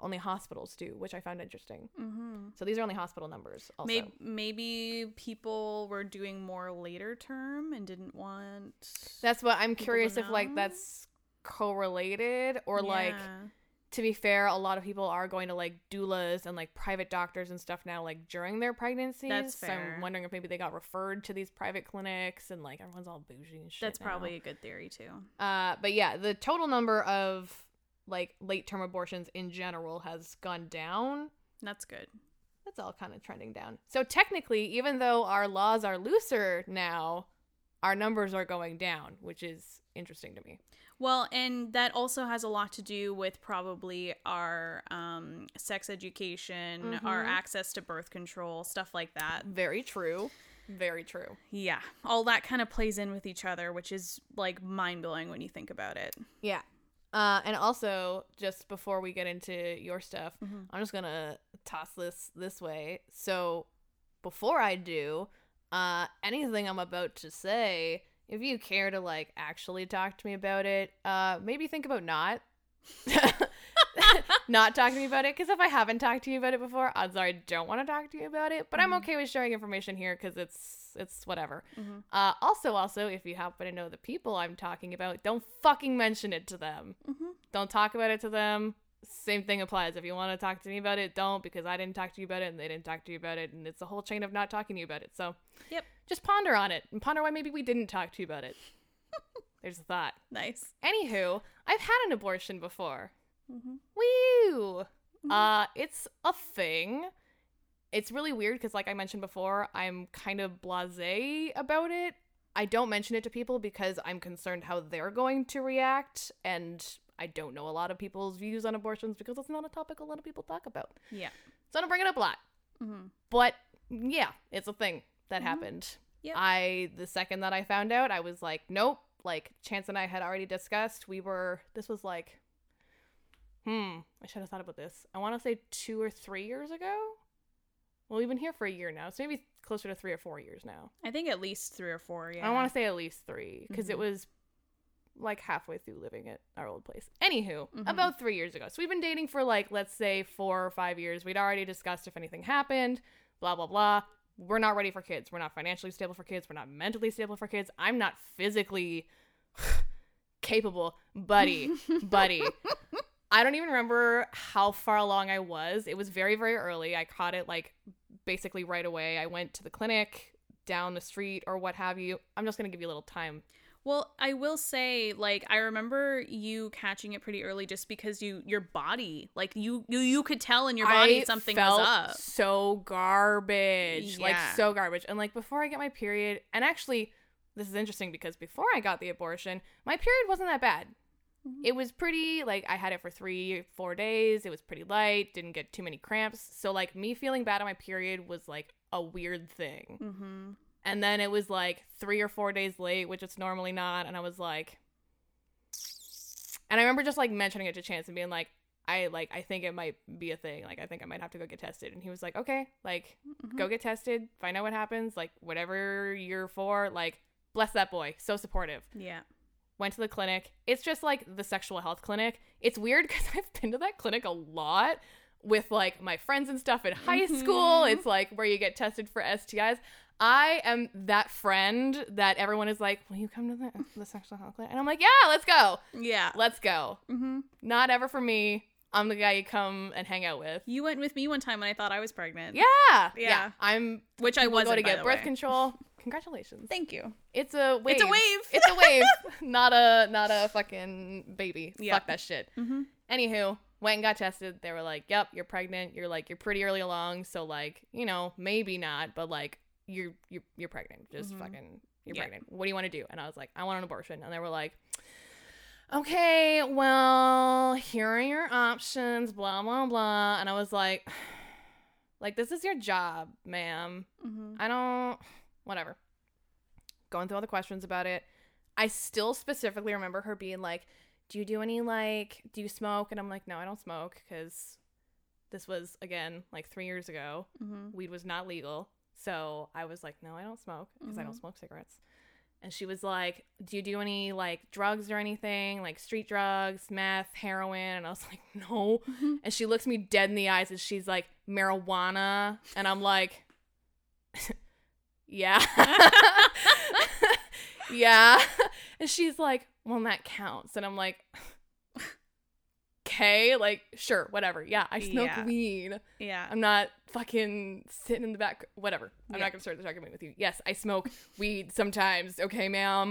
Only hospitals do, which I found interesting. Mhm. So these are only hospital numbers. Also, Maybe, maybe people were doing more later term and didn't want that's what I'm curious if like that's correlated or like Yeah. To be fair, a lot of people are going to like doulas and like private doctors and stuff now, like during their pregnancies. That's fair. So. I'm wondering if maybe they got referred to these private clinics and like everyone's all bougie and shit. that's now. probably a good theory too. Uh, but yeah, the total number of like late term abortions in general has gone down. That's good. That's all kind of trending down. So technically, even though our laws are looser now, our numbers are going down, which is interesting to me. Well, and that also has a lot to do with probably our um, sex education, our Mhm. access to birth control, stuff like that. Very true. Very true. Yeah, all that kind of plays in with each other, which is like mind blowing when you think about it. Yeah. Uh, and also, just before we get into your stuff, Mhm. I'm just gonna toss this this way. So, before I do, uh, anything I'm about to say, if you care to like actually talk to me about it, uh, maybe think about not. not talking to me about it because if I haven't talked to you about it before, odds are I don't want to talk to you about it. But I'm Mhm. okay with sharing information here because it's it's whatever. Mhm. Uh, also, also, if you happen to know the people I'm talking about, don't fucking mention it to them. Mhm. Don't talk about it to them. Same thing applies. If you want to talk to me about it, don't because I didn't talk to you about it and they didn't talk to you about it, and it's a whole chain of not talking to you about it. So, Yep. just ponder on it and ponder why maybe we didn't talk to you about it. There's a thought. Nice. Anywho, I've had an abortion before. Mm-hmm. Woo! Uh, it's a thing. It's really weird because, like I mentioned before, I'm kind of blasé about it. I don't mention it to people because I'm concerned how they're going to react and I don't know a lot of people's views on abortions because it's not a topic a lot of people talk about. Yeah. So I don't bring it up a lot. Mm-hmm. But yeah, it's a thing that Mhm. happened. Yeah. I the second that I found out, I was like, nope. Like Chance and I had already discussed. We were this was like hmm, I should have thought about this. I want to say 2 or 3 years ago. Well, we've been here for a year now. So maybe closer to 3 or 4 years now. I think at least three or four. Yeah. I want to say at least 3 because it Mhm. was like halfway through living at our old place. Anywho, Mhm. about 3 years ago. So we've been dating for like let's say 4 or 5 years. We'd already discussed if anything happened, blah blah blah. We're not ready for kids. We're not financially stable for kids. We're not mentally stable for kids. I'm not physically capable, buddy, buddy. I don't even remember how far along I was. It was very, very early. I caught it like basically right away. I went to the clinic down the street or what have you. I'm just going to give you a little time. Well, I will say, like, I remember you catching it pretty early, just because you, your body, like, you, you, you could tell in your body I something was up. So garbage. Like, so garbage. And like, before I get my period, and actually, this is interesting because before I got the abortion, my period wasn't that bad. Mhm. It was pretty, like, I had it for three, four days. It was pretty light, didn't get too many cramps. So, like, me feeling bad on my period was like a weird thing. Mm-hmm. And then it was like three or four days late, which it's normally not. And I was like, and I remember just like mentioning it to Chance and being like, I like, I think it might be a thing. Like, I think I might have to go get tested. And he was like, okay, like, Mm-hmm. go get tested, find out what happens, like, whatever you're for. Like, bless that boy. So supportive. Yeah. Went to the clinic. It's just like the sexual health clinic. It's weird because I've been to that clinic a lot with like my friends and stuff in high school. Mhm. It's like where you get tested for STIs. I am that friend that everyone is like, "Will you come to the, the sexual health clinic?" And I'm like, "Yeah, let's go, Yeah. let's go." Mm-hmm. Not ever for me. I'm the guy you come and hang out with. You went with me one time when I thought I was pregnant. Yeah, yeah. Yeah. I'm. Which I wasn't. go to get birth way. control. Congratulations. Thank you. It's a wave. It's a wave. It's a wave. not a not a fucking baby. Yeah. Fuck that shit. Mm-hmm. Anywho, went and got tested. They were like, "Yep, you're pregnant. You're like you're pretty early along, so like, you know, maybe not, but like you're you're you're pregnant. Just Mhm. fucking you're Yeah. pregnant. What do you want to do?" And I was like, "I want an abortion." And they were like, "Okay, well, here are your options, blah blah blah." And I was like, "Like this is your job, ma'am. Mm-hmm. I don't whatever." Going through all the questions about it. I still specifically remember her being like, "Do you do any like do you smoke?" And I'm like, "No, I don't smoke cuz this was again like 3 years ago. Mm-hmm. Weed was not legal." So, I was like, "No, I don't smoke because I don't Mhm. smoke cigarettes." And she was like, "Do you do any like drugs or anything? Like street drugs, meth, heroin?" And I was like, "No." Mm-hmm. And she looks me dead in the eyes and she's like, marijuana. And I'm like, yeah. yeah. And she's like, well, that counts. And I'm like, okay, like, sure, whatever. Yeah, I smoke Yeah. weed. Yeah. I'm not fucking sitting in the back. Whatever. I'm Yeah. not to start this argument with you. Yes, I smoke weed sometimes. Okay, ma'am.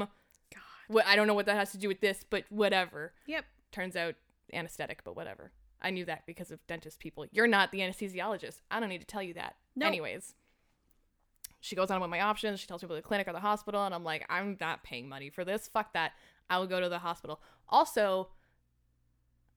God. What, I don't know what that has to do with this, but whatever Yep. turns out anesthetic, but whatever. I knew that because of dentist people. You're not the anesthesiologist. I don't need to tell you that. Nope. Anyways, she goes on with my options. She tells me people the clinic or the hospital, and I'm like, I'm not paying money for this. Fuck that. I will go to the hospital. Also,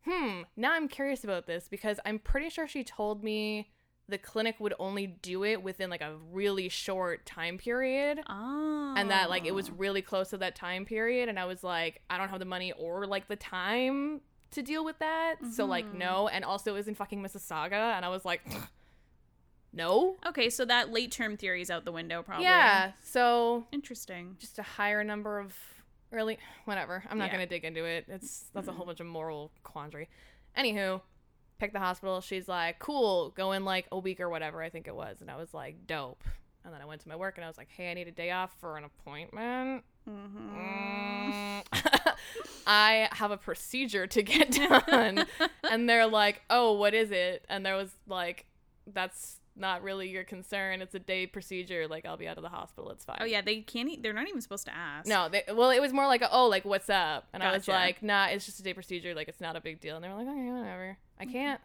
hmm, now I'm curious about this because I'm pretty sure she told me the clinic would only do it within like a really short time period Oh. and that like it was really close to that time period and i was like i don't have the money or like the time to deal with that so like Mhm. no and also it was in fucking mississauga and i was like no Okay, so that late term theory is out the window, probably. yeah so Interesting. just a higher number of early whatever i'm not Yeah. gonna dig into it it's that's a whole bunch of moral quandary anywho pick the hospital she's like cool go in like a week or whatever i think it was and i was like dope and then i went to my work and i was like hey i need a day off for an appointment Mm-hmm. Mm. I have a procedure to get done. and they're like, oh, what is it? And there was like, that's not really your concern. It's a day procedure. Like, I'll be out of the hospital. It's fine. Oh yeah, they can't. e- They're not even supposed to ask. No, they, well, it was more like, a, oh, like, what's up? And I was like, nah, it's just a day procedure. Like, it's not a big deal. And they were like, okay, whatever. I can't.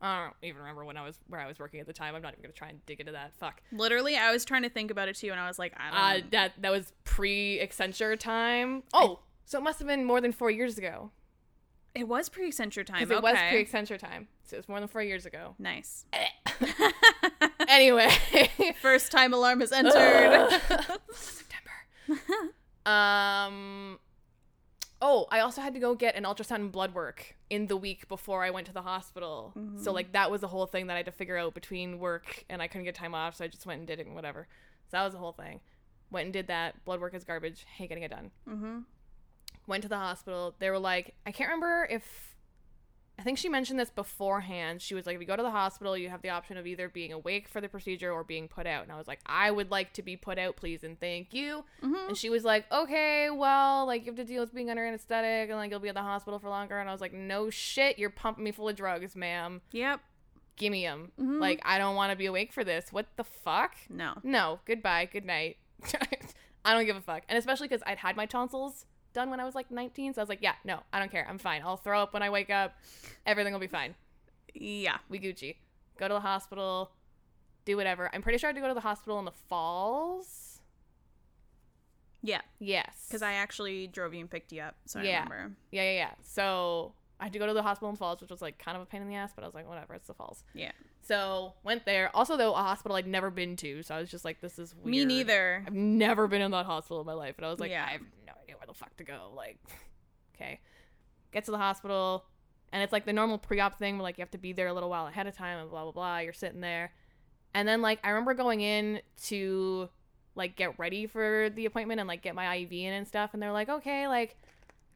I don't even remember when I was where I was working at the time. I'm not even gonna try and dig into that. Fuck. Literally, I was trying to think about it too, and I was like, I Uh, don't. that that was pre Accenture time. Oh, so it must have been more than four years ago. it was pre Accenture time. Because Okay. it was pre Accenture time. So it was more than four years ago. nice. Anyway. First time alarm has entered. September. um. Oh, I also had to go get an ultrasound and blood work in the week before I went to the hospital. So like that was the whole thing that I had to figure out between work and I couldn't get time off, so I just went and did it and whatever. So that was the whole thing. Went and did that. Blood work is garbage. Hate getting it done. mm-hmm. Went to the hospital. They were like, I can't remember if I think she mentioned this beforehand. She was like, if you go to the hospital, you have the option of either being awake for the procedure or being put out. And I was like, I would like to be put out, please, and thank you. Mm-hmm. And she was like, okay, well, like you have to deal with being under anesthetic and like you'll be at the hospital for longer. And I was like, no shit, you're pumping me full of drugs, ma'am. Yep. Give me them. Mhm. Like, I don't want to be awake for this. What the fuck? No. No, goodbye, good night. I don't give a fuck. And especially because I'd had my tonsils done when I was like 19. So I was like, yeah, no, I don't care. I'm fine. I'll throw up when I wake up. Everything will be fine. Yeah. We Gucci. Go to the hospital, do whatever. I'm pretty sure I had to go to the hospital in the falls. Yeah. Yes. Because I actually drove you and picked you up, so I remember. Yeah, yeah, yeah. So I had to go to the hospital in falls, which was like kind of a pain in the ass, but I was like, whatever, it's the falls. Yeah. So went there. Also, though, a hospital I'd never been to, so I was just like, this is weird. Me neither. I've never been in that hospital in my life, and I was like, Yeah. I have no idea where the fuck to go. Like, okay, get to the hospital, and it's like the normal pre-op thing where like you have to be there a little while ahead of time, and blah blah blah. You're sitting there, and then like I remember going in to like get ready for the appointment and like get my IV in and stuff, and they're like, okay, like,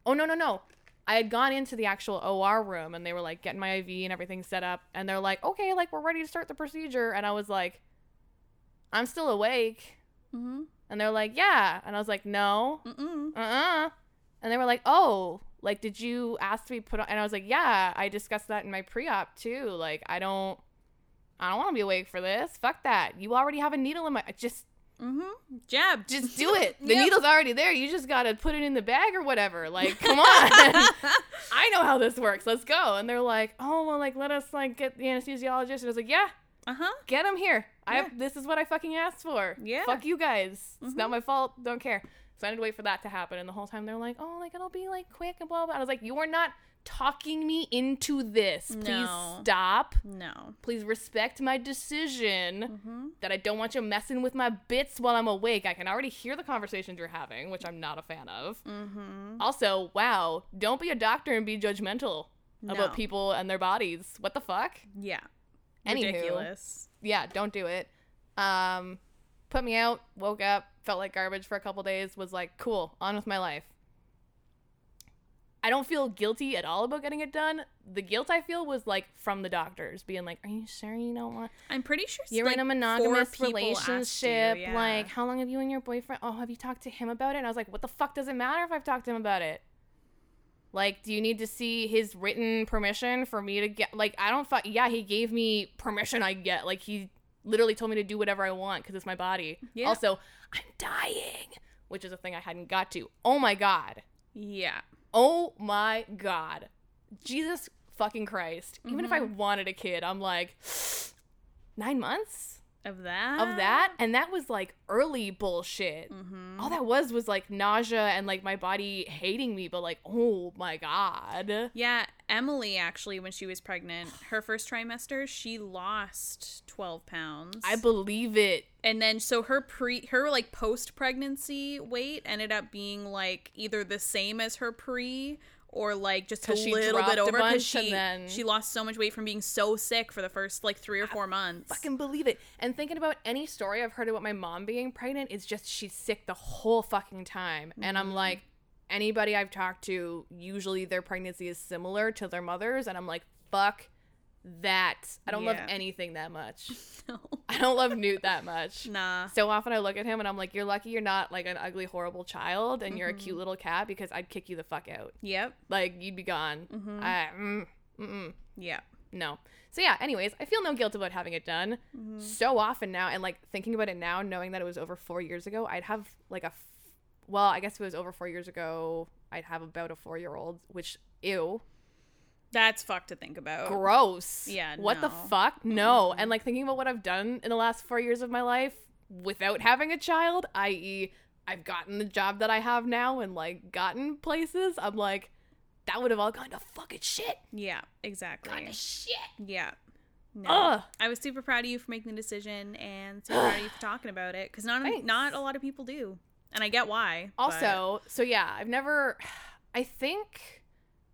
oh no no no. I had gone into the actual OR room and they were like getting my IV and everything set up and they're like, "Okay, like we're ready to start the procedure." And I was like, "I'm still awake." Mm-hmm. And they're like, "Yeah." And I was like, "No." Mm-mm. Uh-uh. And they were like, "Oh, like did you ask to be put on?" And I was like, "Yeah, I discussed that in my pre-op too. Like I don't I don't want to be awake for this. Fuck that. You already have a needle in my just Mm-hmm. Jab. just do it. The Yep. needle's already there. You just got to put it in the bag or whatever. Like, come on. I know how this works. Let's go. And they're like, "Oh, well like let us like get the anesthesiologist." And I was like, "Yeah, Uh-huh. get him here. I have, this is what I fucking asked for. Yeah. Fuck you guys. It's not Mhm. my fault. Don't care. So I had to wait for that to happen. And the whole time they're like, oh, like it'll be like quick and blah, blah. And I was like, you are not talking me into this. Please No. stop. No. Please respect my decision Mm-hmm. that I don't want you messing with my bits while I'm awake. I can already hear the conversations you're having, which I'm not a fan of. Mm-hmm. Also, wow, don't be a doctor and be judgmental No. about people and their bodies. What the fuck? Yeah. Anywho. Ridiculous. yeah, don't do it. Um, put me out, woke up, felt like garbage for a couple days, was like, cool, on with my life. I don't feel guilty at all about getting it done. The guilt I feel was like from the doctors being like, "Are you sure you don't want? I'm pretty sure You're like, in a monogamous asked you, relationship. yeah. Like, how long have you and your boyfriend? Oh, have you talked to him about it?" And I was like, "What the fuck does it matter if I've talked to him about it? Like, do you need to see his written permission for me to get? Like, I don't. Fu- yeah, he gave me permission. I get. Like, he literally told me to do whatever I want because it's my body. Yeah. Also, I'm dying, which is a thing I hadn't got to. Oh my god. yeah. Oh my god. Jesus fucking Christ. Even if I Mm-hmm. wanted a kid, I'm like, nine months Of that. of that? And that was like early bullshit. Mm-hmm. All that was was like nausea and like my body hating me, but like, oh my god. Yeah, Emily actually, when she was pregnant, her first trimester, she lost twelve pounds. I believe it. and then so her pre her like post pregnancy weight ended up being like either the same as her pre or like just a little bit over because she then- she lost so much weight from being so sick for the first like three or four months. Fucking believe it. And thinking about any story I've heard about my mom being pregnant, it's just she's sick the whole fucking time. And I'm mm-hmm. like, anybody I've talked to, usually their pregnancy is similar to their mother's. And I'm like, fuck that. I don't love anything that much. No. I don't love Newt that much. nah. So often I look at him and I'm like, you're lucky you're not like an ugly, horrible child and you're a cute little cat because I'd kick you the fuck out. Yep. Like, you'd be gone. Mm-hmm. I, mm, mm-mm. Yeah. No. So yeah, anyways, I feel no guilt about having it done. Mm-hmm. So often now and like thinking about it now, knowing that it was over 4 years ago, I'd have like a f- well, I guess if it was over 4 years ago, I'd have about a 4-year-old, which ew. That's fucked to think about. gross. Yeah, What the no. fuck? No. And like thinking about what I've done in the last four years of my life without having a child, i.e., I've gotten the job that I have now and like gotten places, I'm like, that would have all gone to fucking shit. Yeah, exactly. Gone to shit. Yeah. No. Ugh. I was super proud of you for making the decision and super proud of you for talking about it because not Thanks. not a lot of people do, and I get why. but- Also, so yeah, I've never. I think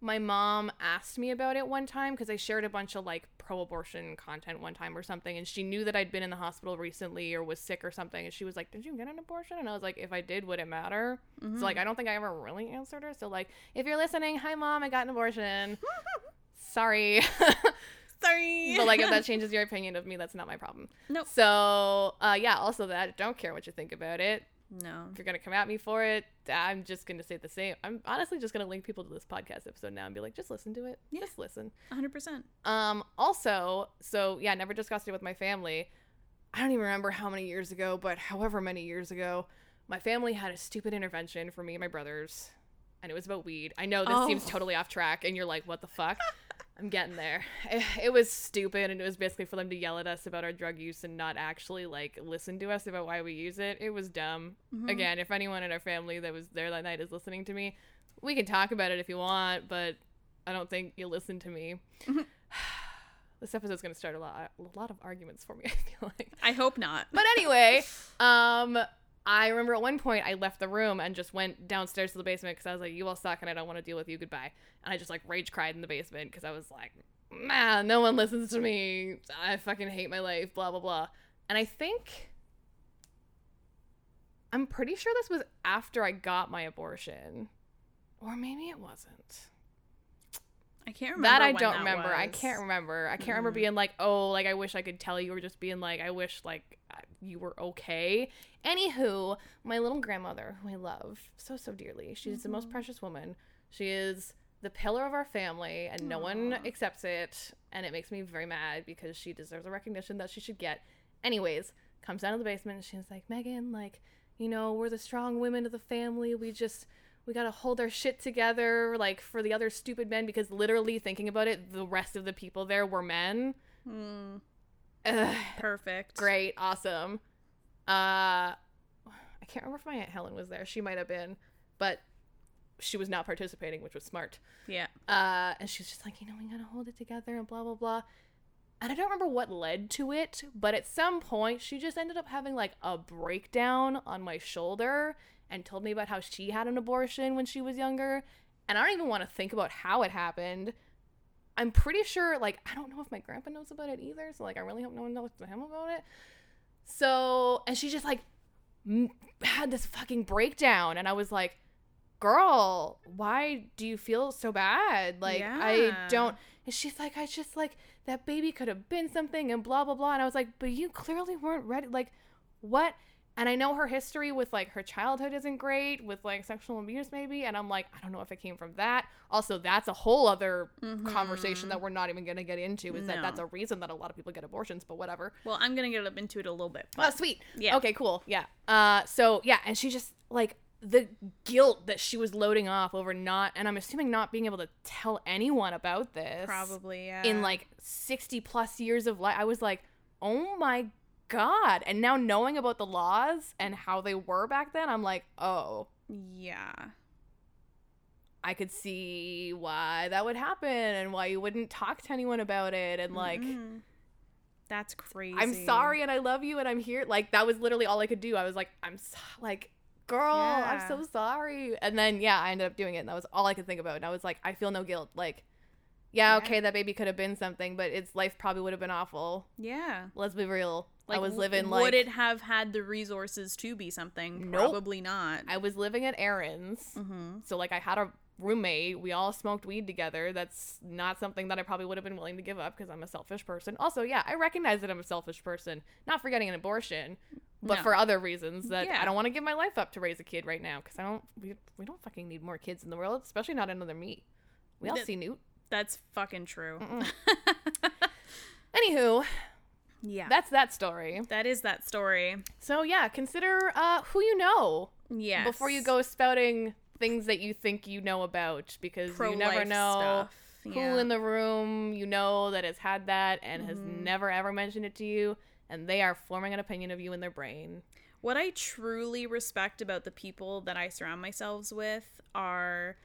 my mom asked me about it one time because I shared a bunch of like pro-abortion content one time or something, and she knew that I'd been in the hospital recently or was sick or something, and she was like, "Did you get an abortion?" And I was like, "If I did, would it matter?" Mhm. So like, I don't think I ever really answered her. So like, if you're listening, hi mom, I got an abortion. Sorry, sorry, but like if that changes your opinion of me, that's not my problem. Nope. So uh, yeah, also that don't care what you think about it no, if you're gonna come at me for it, I'm just gonna say the same. I'm honestly just gonna link people to this podcast episode now and be like, just listen to it. Yeah. Just listen. hundred percent. Um. Also, so yeah, never discussed it with my family. I don't even remember how many years ago, but however many years ago, my family had a stupid intervention for me and my brothers, and it was about weed. I know this Oh. seems totally off track, and you're like, what the fuck? I'm getting there. It, it was stupid, and it was basically for them to yell at us about our drug use and not actually like listen to us about why we use it. It was dumb. Mhm. Again, if anyone in our family that was there that night is listening to me, we can talk about it if you want, but I don't think you'll listen to me. Mhm. this episode's gonna start a lot, a lot of arguments for me. I feel like. I hope not. But anyway, um, I remember at one point I left the room and just went downstairs to the basement because I was like, "You all suck, and I don't want to deal with you. Goodbye." And I just like rage cried in the basement because I was like, "Man, no one listens to me. I fucking hate my life." Blah blah blah. And I think I'm pretty sure this was after I got my abortion, or maybe it wasn't. I can't remember That I don't that remember. I can't remember. I can't remember Mhm. being like, "Oh, like I wish I could tell you," or just being like, "I wish like you were okay." Anywho, my little grandmother, who I love so so dearly, she's the most Mhm. precious woman. She is the pillar of our family, and no one accepts it, and it makes me very mad because she deserves a recognition that she should get. Anyways, comes down to the basement, and she's like, "Megan, like, you know, we're the strong women of the family. We just." we gotta hold our shit together like for the other stupid men because literally thinking about it the rest of the people there were men Mm, Ugh, perfect. great. Awesome. Uh i can't remember if my aunt helen was there. She might have been but she was not participating which was smart. Yeah. uh and she was just like you know we gotta hold it together and blah blah blah. And i don't remember what led to it but at some point she just ended up having like a breakdown on my shoulder and told me about how she had an abortion when she was younger. And i don't even want to think about how it happened i'm pretty sure like i don't know if my grandpa knows about it either so like i really hope no one knows to him about it. So and she just like m- had this fucking breakdown and i was like girl why do you feel so bad? Like i don't and she's like i just like that baby could have been something and blah blah blah. And i was like but you clearly weren't ready like what and i know her history with like her childhood isn't great with like sexual abuse maybe and i'm like i don't know if it came from that also that's a whole other conversation Mhm. that we're not even going to get into is that that's a reason that a lot of people get abortions but whatever Well, I'm gonna get up into it a little bit. Oh, sweet. Yeah. Okay, cool. Yeah. Uh, so yeah, and she just like the guilt that she was loading off over not, and I'm assuming not being able to tell anyone about this. probably yeah. in like 60 plus years of life. I was like, oh my god. And now knowing about the laws and how they were back then, I'm like, oh, yeah. I could see why that would happen and why you wouldn't talk to anyone about it and like. Mm-mm. that's crazy. I'm sorry and I love you and I'm here. Like that was literally all I could do. I was like, I'm so, like, girl, I'm so sorry. And then yeah, I ended up doing it and that was all I could think about. And I was like, I feel no guilt. Like, yeah, Yeah. okay, that baby could have been something, but its life probably would have been awful. Yeah. Let's be real. Like I was living like Would it have had the resources to be something? Nope. Probably not. I was living at Aaron's. mm-hmm. So like I had a roommate. We all smoked weed together. That's not something that I probably would have been willing to give up because I'm a selfish person. Also, yeah, I recognize that I'm a selfish person, not for getting an abortion, but No. for other reasons that Yeah. I don't want to give my life up to raise a kid right now because I don't. We, we don't fucking need more kids in the world, especially not another me. We all Th- see Newt. That's fucking true. Anywho, yeah. that's that story. that is that story. So yeah, consider uh, who you know Yeah. before you go spouting things that you think you know about because you never know. who in the room you know that has had that and has Mhm. never ever mentioned it to you, and they are forming an opinion of you in their brain. What I truly respect about the people that I surround myself with are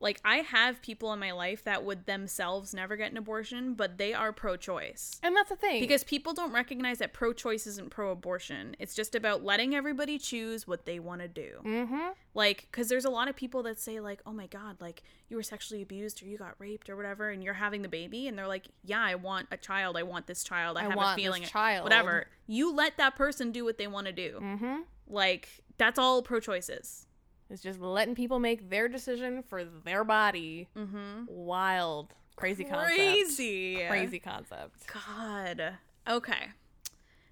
like I have people in my life that would themselves never get an abortion, but they are pro-choice. And that's the thing. Because people don't recognize that pro-choice isn't pro-abortion. It's just about letting everybody choose what they want to do. mm-hmm. Like cuz there's a lot of people that say like, "Oh my god, like you were sexually abused or you got raped or whatever and you're having the baby." And they're like, "Yeah, I want a child. I want this child. I, I have want a this feeling child." whatever." You let that person do what they want to do. Mm-hmm. Like that's all pro-choice is. It's just letting people make their decision for their body. Mm-hmm. Wild, crazy concept. Crazy. crazy concept. God. Okay.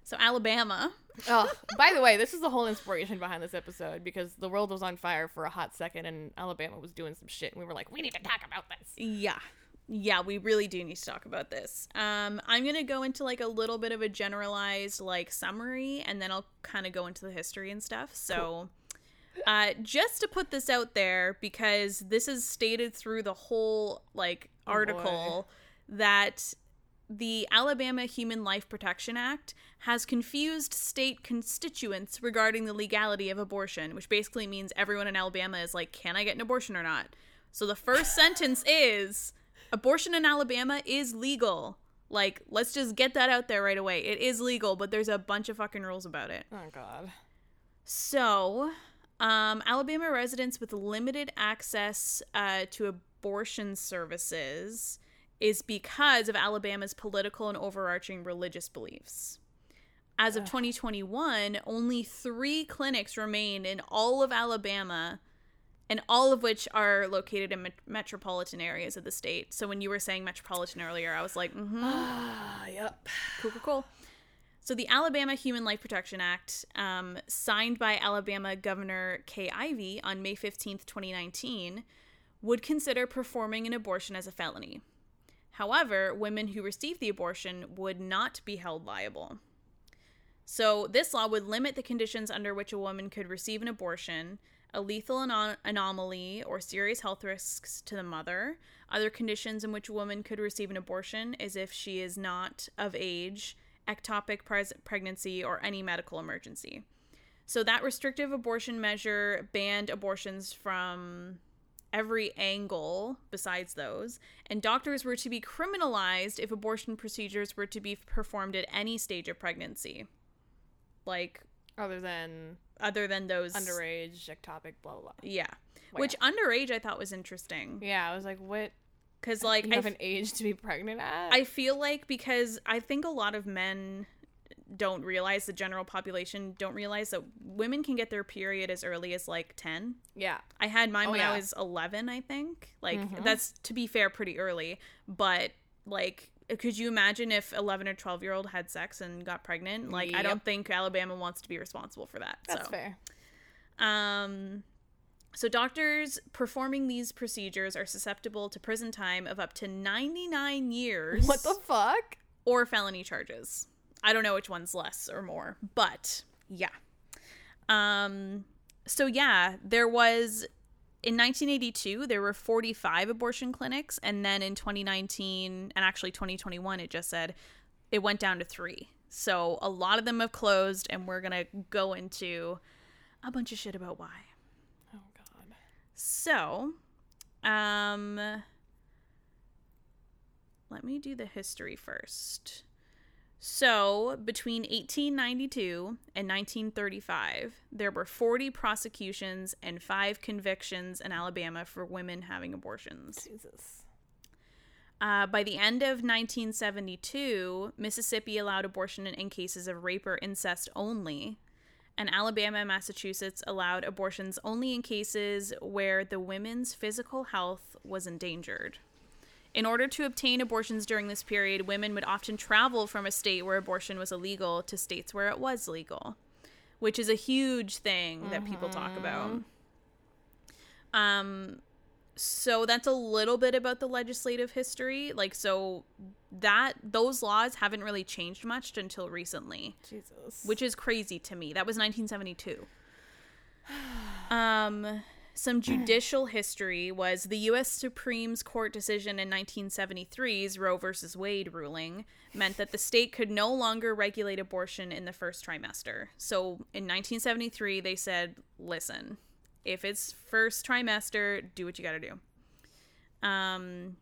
So Alabama. oh, by the way, this is the whole inspiration behind this episode because the world was on fire for a hot second and Alabama was doing some shit, and we were like, we need to talk about this. Yeah. Yeah, we really do need to talk about this. Um, I'm gonna go into like a little bit of a generalized like summary, and then I'll kind of go into the history and stuff. So, uh, just to put this out there, because this is stated through the whole like boy. article that the Alabama Human Life Protection Act has confused state constituents regarding the legality of abortion, which basically means everyone in Alabama is like, can I get an abortion or not? So the first sentence is abortion in Alabama is legal. Like, let's just get that out there right away. It is legal, but there's a bunch of fucking rules about it. Oh God. So, um, Alabama residents with limited access uh, to abortion services is because of Alabama's political and overarching religious beliefs. As of Ugh. 2021, only three clinics remain in all of Alabama, and all of which are located in met- metropolitan areas of the state. So when you were saying metropolitan earlier, I was like, mm-hmm. Ah, yep. Cool, cool, cool. So the Alabama Human Life Protection Act, um, signed by Alabama Governor Kay Ivey on May 15th, 2019, would consider performing an abortion as a felony. However, women who received the abortion would not be held liable. So this law would limit the conditions under which a woman could receive an abortion, a lethal anom- anomaly or serious health risks to the mother. Other conditions in which a woman could receive an abortion is if she is not of age, ectopic pres- pregnancy, or any medical emergency. So that restrictive abortion measure banned abortions from every angle besides those, and doctors were to be criminalized if abortion procedures were to be performed at any stage of pregnancy. Like Other than other than those underage, ectopic, blah blah blah. Yeah. Wow. Which underage I thought was interesting Yeah, I was like, what? Cuz like you I, have f- an age to be pregnant at? I feel like because I think a lot of men don't realize the general population don't realize that women can get their period as early as like 10. yeah. I had mine Oh, when yeah. I was 11, I think. Like Mhm. that's to be fair pretty early, but like could you imagine if 11 or 12 year old had sex and got pregnant? Like I don't think Alabama wants to be responsible for that. That's so. fair. Um, so doctors performing these procedures are susceptible to prison time of up to 99 years What the fuck? or felony charges. I don't know which one's less or more, but yeah. Um so yeah, there was in 1982 there were 45 abortion clinics and then in 2019 and actually 2021 it just said it went down to 3. So a lot of them have closed and we're going to go into a bunch of shit about why. So, um, let me do the history first. So, between 1892 and 1935, there were 40 prosecutions and five convictions in Alabama for women having abortions. Jesus. Uh, by the end of 1972, Mississippi allowed abortion in, in cases of rape or incest only, and Alabama and Massachusetts allowed abortions only in cases where the women's physical health was endangered. In order to obtain abortions during this period, women would often travel from a state where abortion was illegal to states where it was legal, which is a huge thing that people talk about. Um, so that's a little bit about the legislative history. Like, so that those laws haven't really changed much until recently Jesus. which is crazy to me. That was 1972. Um some judicial history was the U.S. Supreme Court decision in 1973's Roe versus Wade ruling meant that the state could no longer regulate abortion in the first trimester. So in 1973, they said, listen, if it's first trimester, do what you got to do. Um,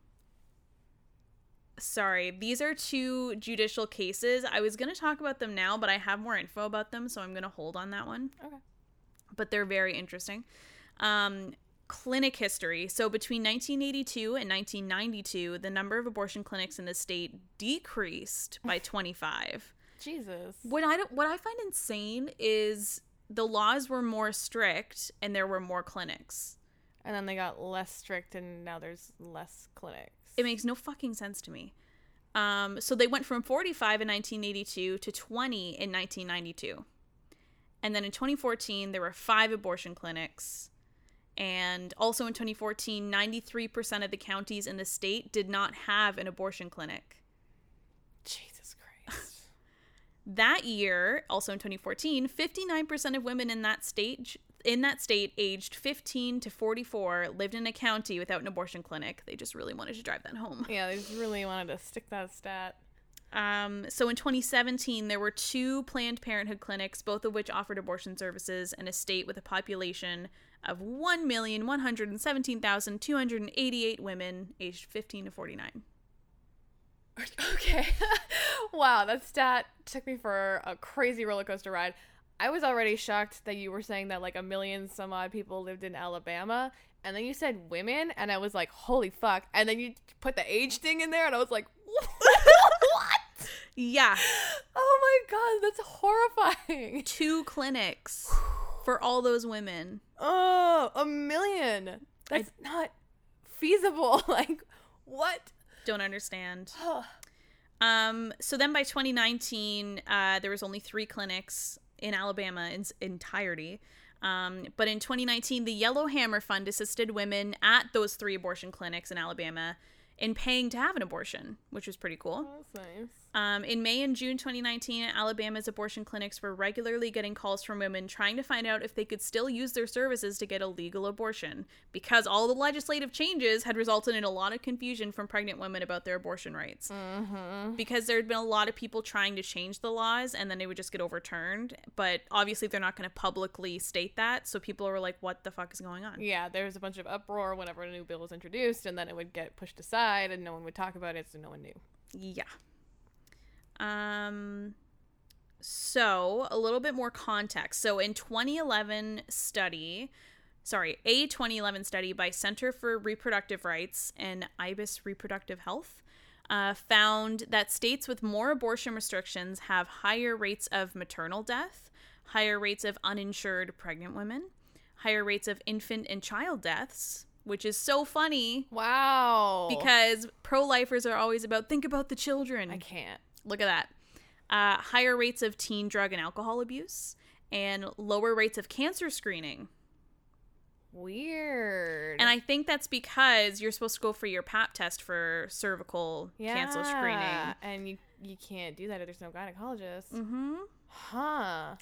sorry, these are two judicial cases. I was going to talk about them now, but I have more info about them, so I'm going to hold on that one. Okay. But they're very interesting. Um, clinic history. So between 1982 and 1992, the number of abortion clinics in the state decreased by 25. Jesus. What I don't, what I find insane is the laws were more strict and there were more clinics. And then they got less strict, and now there's less clinics. It makes no fucking sense to me. Um, so they went from 45 in 1982 to 20 in 1992. And then in 2014, there were five abortion clinics. And also in 2014, 93% of the counties in the state did not have an abortion clinic. Jesus Christ. That year, also in 2014, 59% of women in that state in that state aged 15 to 44 lived in a county without an abortion clinic. They just really wanted to drive that home. yeah, they just really wanted to stick that stat. Um, so in 2017, there were two Planned Parenthood clinics, both of which offered abortion services in a state with a population of 1,117,288 women aged 15 to 49. Okay. wow, that stat took me for a crazy roller coaster ride. I was already shocked that you were saying that like a million some odd people lived in Alabama, and then you said women, and I was like, holy fuck. And then you put the age thing in there, and I was like, what? Yeah, Oh my god, that's horrifying. two clinics for all those women. Oh, a million. That's not feasible. like, what? Don't understand. Um, so then by 2019, uh, there was only three clinics in Alabama in entirety. Um, but in 2019, the Yellowhammer Fund assisted women at those three abortion clinics in Alabama in paying to have an abortion, which was pretty cool. That's nice. Um, in May and June 2019, Alabama's abortion clinics were regularly getting calls from women trying to find out if they could still use their services to get a legal abortion because all the legislative changes had resulted in a lot of confusion from pregnant women about their abortion rights. Mm-hmm. Because there had been a lot of people trying to change the laws and then they would just get overturned. But obviously, they're not going to publicly state that. So people were like, what the fuck is going on? Yeah, there was a bunch of uproar whenever a new bill was introduced, and then it would get pushed aside, and no one would talk about it, so no one knew. Yeah. Um so a little bit more context. So in 2011 study, sorry, a 2011 study by Center for Reproductive Rights and IBIS Reproductive Health uh, found that states with more abortion restrictions have higher rates of maternal death, higher rates of uninsured pregnant women, higher rates of infant and child deaths, which is so funny Wow. because pro-lifers are always about think about the children I can't. Look at that uh, higher rates of teen drug and alcohol abuse and lower rates of cancer screening Weird. and i think that's because you're supposed to go for your pap test for cervical cancer screening And you you can't do that if there's no gynecologist. mm-hmm. Huh.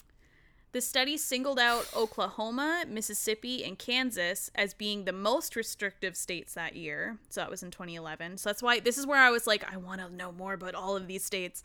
The study singled out oklahoma mississippi and kansas as being the most restrictive states that year. So that was in 2011 so that's why this is where i was like i want to know more about all of these states.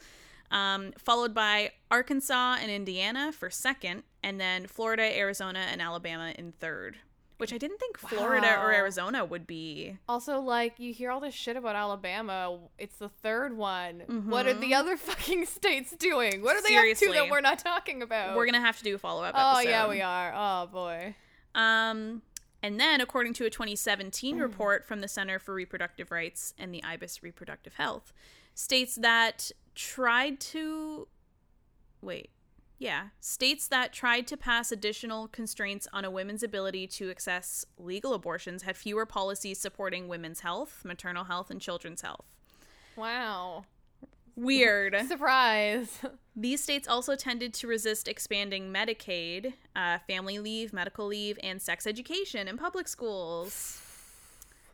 Um, followed by Arkansas and Indiana for second, and then Florida, Arizona, and Alabama in third. Which I didn't think Florida or Arizona would be. Also, like you hear all this shit about Alabama. It's the third one. What are the Mhm. other fucking states doing? What are they up to that we're not talking about? We're gonna have to do a follow up. Oh episode. yeah, we are. Oh boy. Um, and then, according to a 2017 report from the Center for Reproductive Rights and the IBIS Reproductive Health, states that tried to wait, yeah, states that tried to pass additional constraints on a woman's ability to access legal abortions had fewer policies supporting women's health, maternal health, and children's health. Wow. Weird. Surprise. These states also tended to resist expanding Medicaid, uh, family leave, medical leave, and sex education in public schools.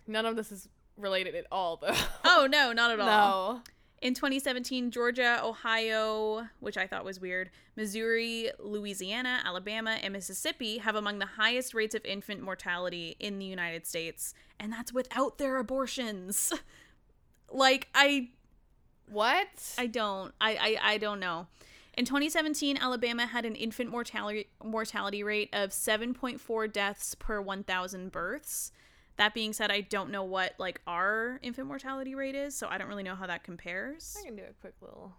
None of this is related at all, though. Oh, no, not at all. no. In 2017, Georgia, Ohio, which I thought was weird, Missouri, Louisiana, Alabama, and Mississippi have among the highest rates of infant mortality in the United States, and that's without their abortions. like I What? I don't I I, I don't know. In 2017, Alabama had an infant mortality mortality rate of 7.4 deaths per 1,000 births. That being said, I don't know what like our infant mortality rate is, so I don't really know how that compares. I can do a quick little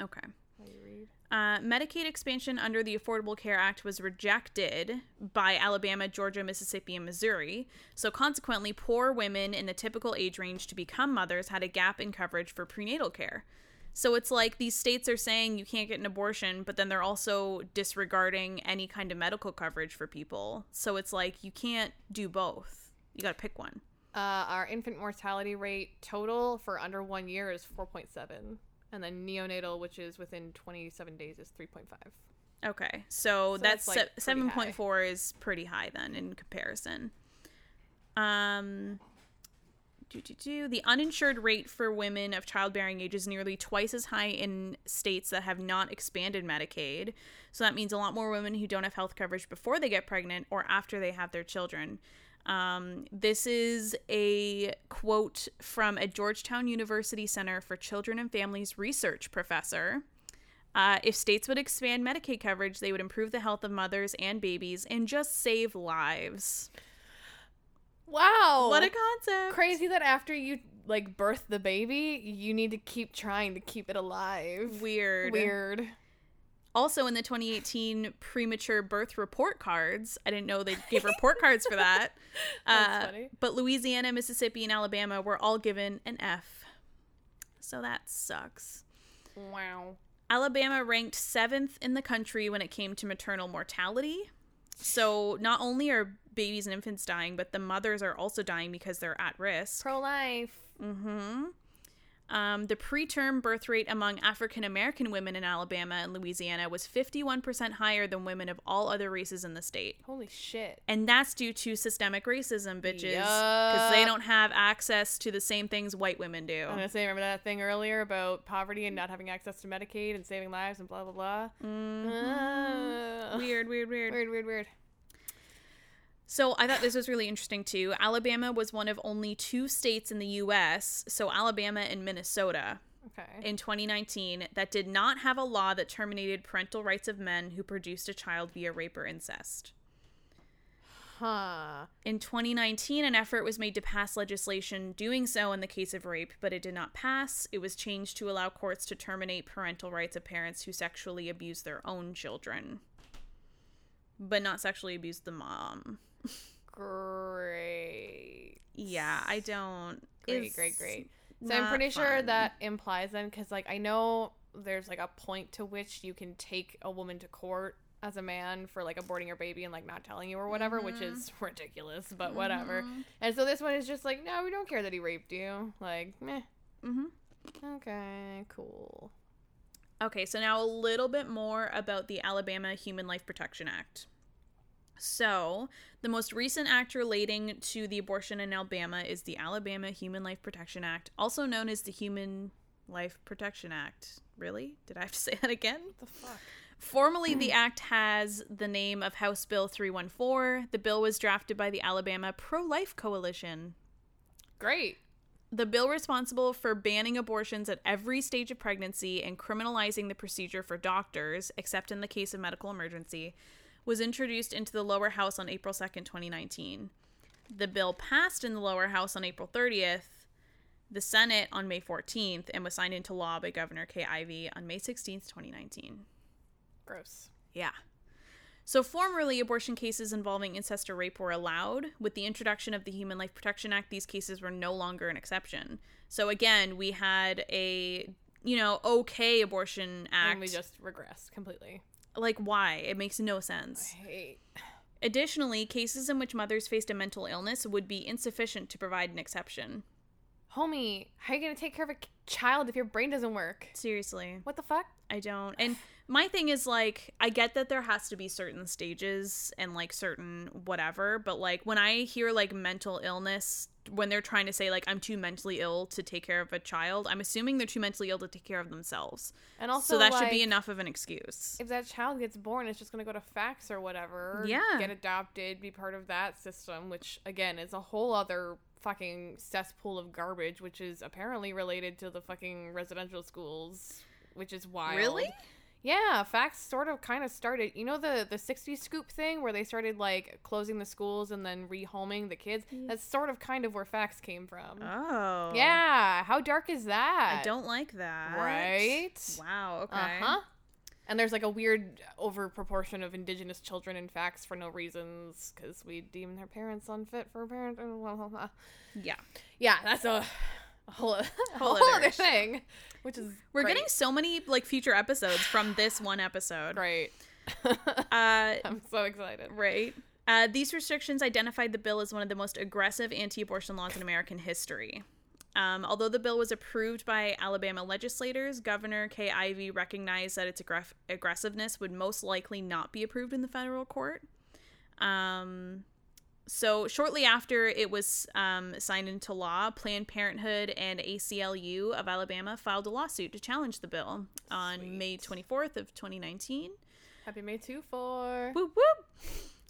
Okay. while you read. Uh, Medicaid expansion under the Affordable Care Act was rejected by Alabama, Georgia, Mississippi, and Missouri. So, consequently, poor women in the typical age range to become mothers had a gap in coverage for prenatal care. So, it's like these states are saying you can't get an abortion, but then they're also disregarding any kind of medical coverage for people. So, it's like you can't do both. You got to pick one. Uh, our infant mortality rate total for under one year is 4.7. And then neonatal, which is within 27 days, is 3.5. Okay, so, that's, that's, like, pretty seven point four is pretty high then in comparison. Um, do, do, do. the uninsured rate for women of childbearing age is nearly twice as high in states that have not expanded Medicaid. So that means a lot more women who don't have health coverage before they get pregnant or after they have their children. Um, this is a quote from a Georgetown University Center for Children and Families research professor. Uh, if states would expand Medicaid coverage, they would improve the health of mothers and babies and just save lives. Wow. What a concept! crazy that after you like birth the baby, you need to keep trying to keep it alive. Weird. Weird. Also, in the 2018 premature birth report cards, I didn't know they gave report cards for that. That's Uh, funny. But Louisiana, Mississippi, and Alabama were all given an F. So that sucks. Wow. Alabama ranked seventh in the country when it came to maternal mortality. So not only are babies and infants dying, but the mothers are also dying because they're at risk. Pro life. Mm-hmm. Um, the preterm birth rate among African American women in Alabama and Louisiana was 51% higher than women of all other races in the state. Holy shit. And that's due to systemic racism, bitches. Because they don't have access to the same things white women do. I'm gonna say, remember that thing earlier about poverty and not having access to Medicaid and saving lives and blah blah blah. Mhm. Uh, Weird, weird, weird. weird, weird, weird. So I thought this was really interesting too. Alabama was one of only two states in the US, so Alabama and Minnesota, Okay. in 2019 that did not have a law that terminated parental rights of men who produced a child via rape or incest. Huh. In 2019, an effort was made to pass legislation doing so in the case of rape, but it did not pass. It was changed to allow courts to terminate parental rights of parents who sexually abuse their own children, but not sexually abuse the mom. Great. Yeah, I don't. Great, great, great. So I'm pretty sure that implies then, because like I know there's like a point to which you can take a woman to court as a man for like aborting your baby and like not telling you or whatever, which is ridiculous, but whatever. Mhm. And so this one is just like, no, we don't care that he raped you. Like, meh. Mhm. Okay, cool. Okay, so now a little bit more about the Alabama Human Life Protection Act. So, the most recent act relating to the abortion in Alabama is the Alabama Human Life Protection Act, also known as the Human Life Protection Act. Really? Did I have to say that again? What the fuck? Formally, the act has the name of House Bill 314. The bill was drafted by the Alabama Pro Life Coalition. Great. The bill responsible for banning abortions at every stage of pregnancy and criminalizing the procedure for doctors, except in the case of medical emergency, was introduced into the lower house on April 2nd, 2019. The bill passed in the lower house on April 30th, the Senate on May 14th, and was signed into law by Governor Kay Ivey on May 16th, 2019. Gross. Yeah. So, formerly, abortion cases involving incest or rape were allowed. With the introduction of the Human Life Protection Act, these cases were no longer an exception. So, again, we had a, you know, okay abortion act. And we just regressed completely. Like, why? It makes no sense. Additionally, cases in which mothers faced a mental illness would be insufficient to provide an exception. Homie, how are you gonna take care of a child if your brain doesn't work? Seriously. What the fuck? I don't. And my thing is like I get that there has to be certain stages and like certain whatever, but like when I hear like mental illness when they're trying to say like I'm too mentally ill to take care of a child, I'm assuming they're too mentally ill to take care of themselves. And also, so that should be enough of an excuse. If that child gets born, it's just gonna go to FACS or whatever. Yeah. Get adopted, be part of that system, which again is a whole other fucking cesspool of garbage, which is apparently related to the fucking residential schools, which is wild. Really? Yeah, FACS sort of kind of started. You know the the 60s scoop thing where they started like closing the schools and then rehoming the kids? That's sort of kind of where FACS came from. Oh. Yeah, how dark is that? I don't like that. Right? Wow. Okay. Uh huh. And there's like a weird over proportion of indigenous children in FACS for no reasons because we deem their parents unfit for a parent. Yeah. Yeah, that's a, a whole, a Whole whole, other issue. thing, which is We're great. getting so many like future episodes from this one episode. Right. Uh, I'm so excited. right. Uh, these restrictions identified the bill as one of the most aggressive anti-abortion laws in American history. Um, although the bill was approved by Alabama legislators, Governor Kay Ivey recognized that its aggress- aggressiveness would most likely not be approved in the federal court. Um, so, shortly after it was um, signed into law, Planned Parenthood and ACLU of Alabama filed a lawsuit to challenge the bill on May 24th of 2019. Happy May 2 for. Whoop whoop.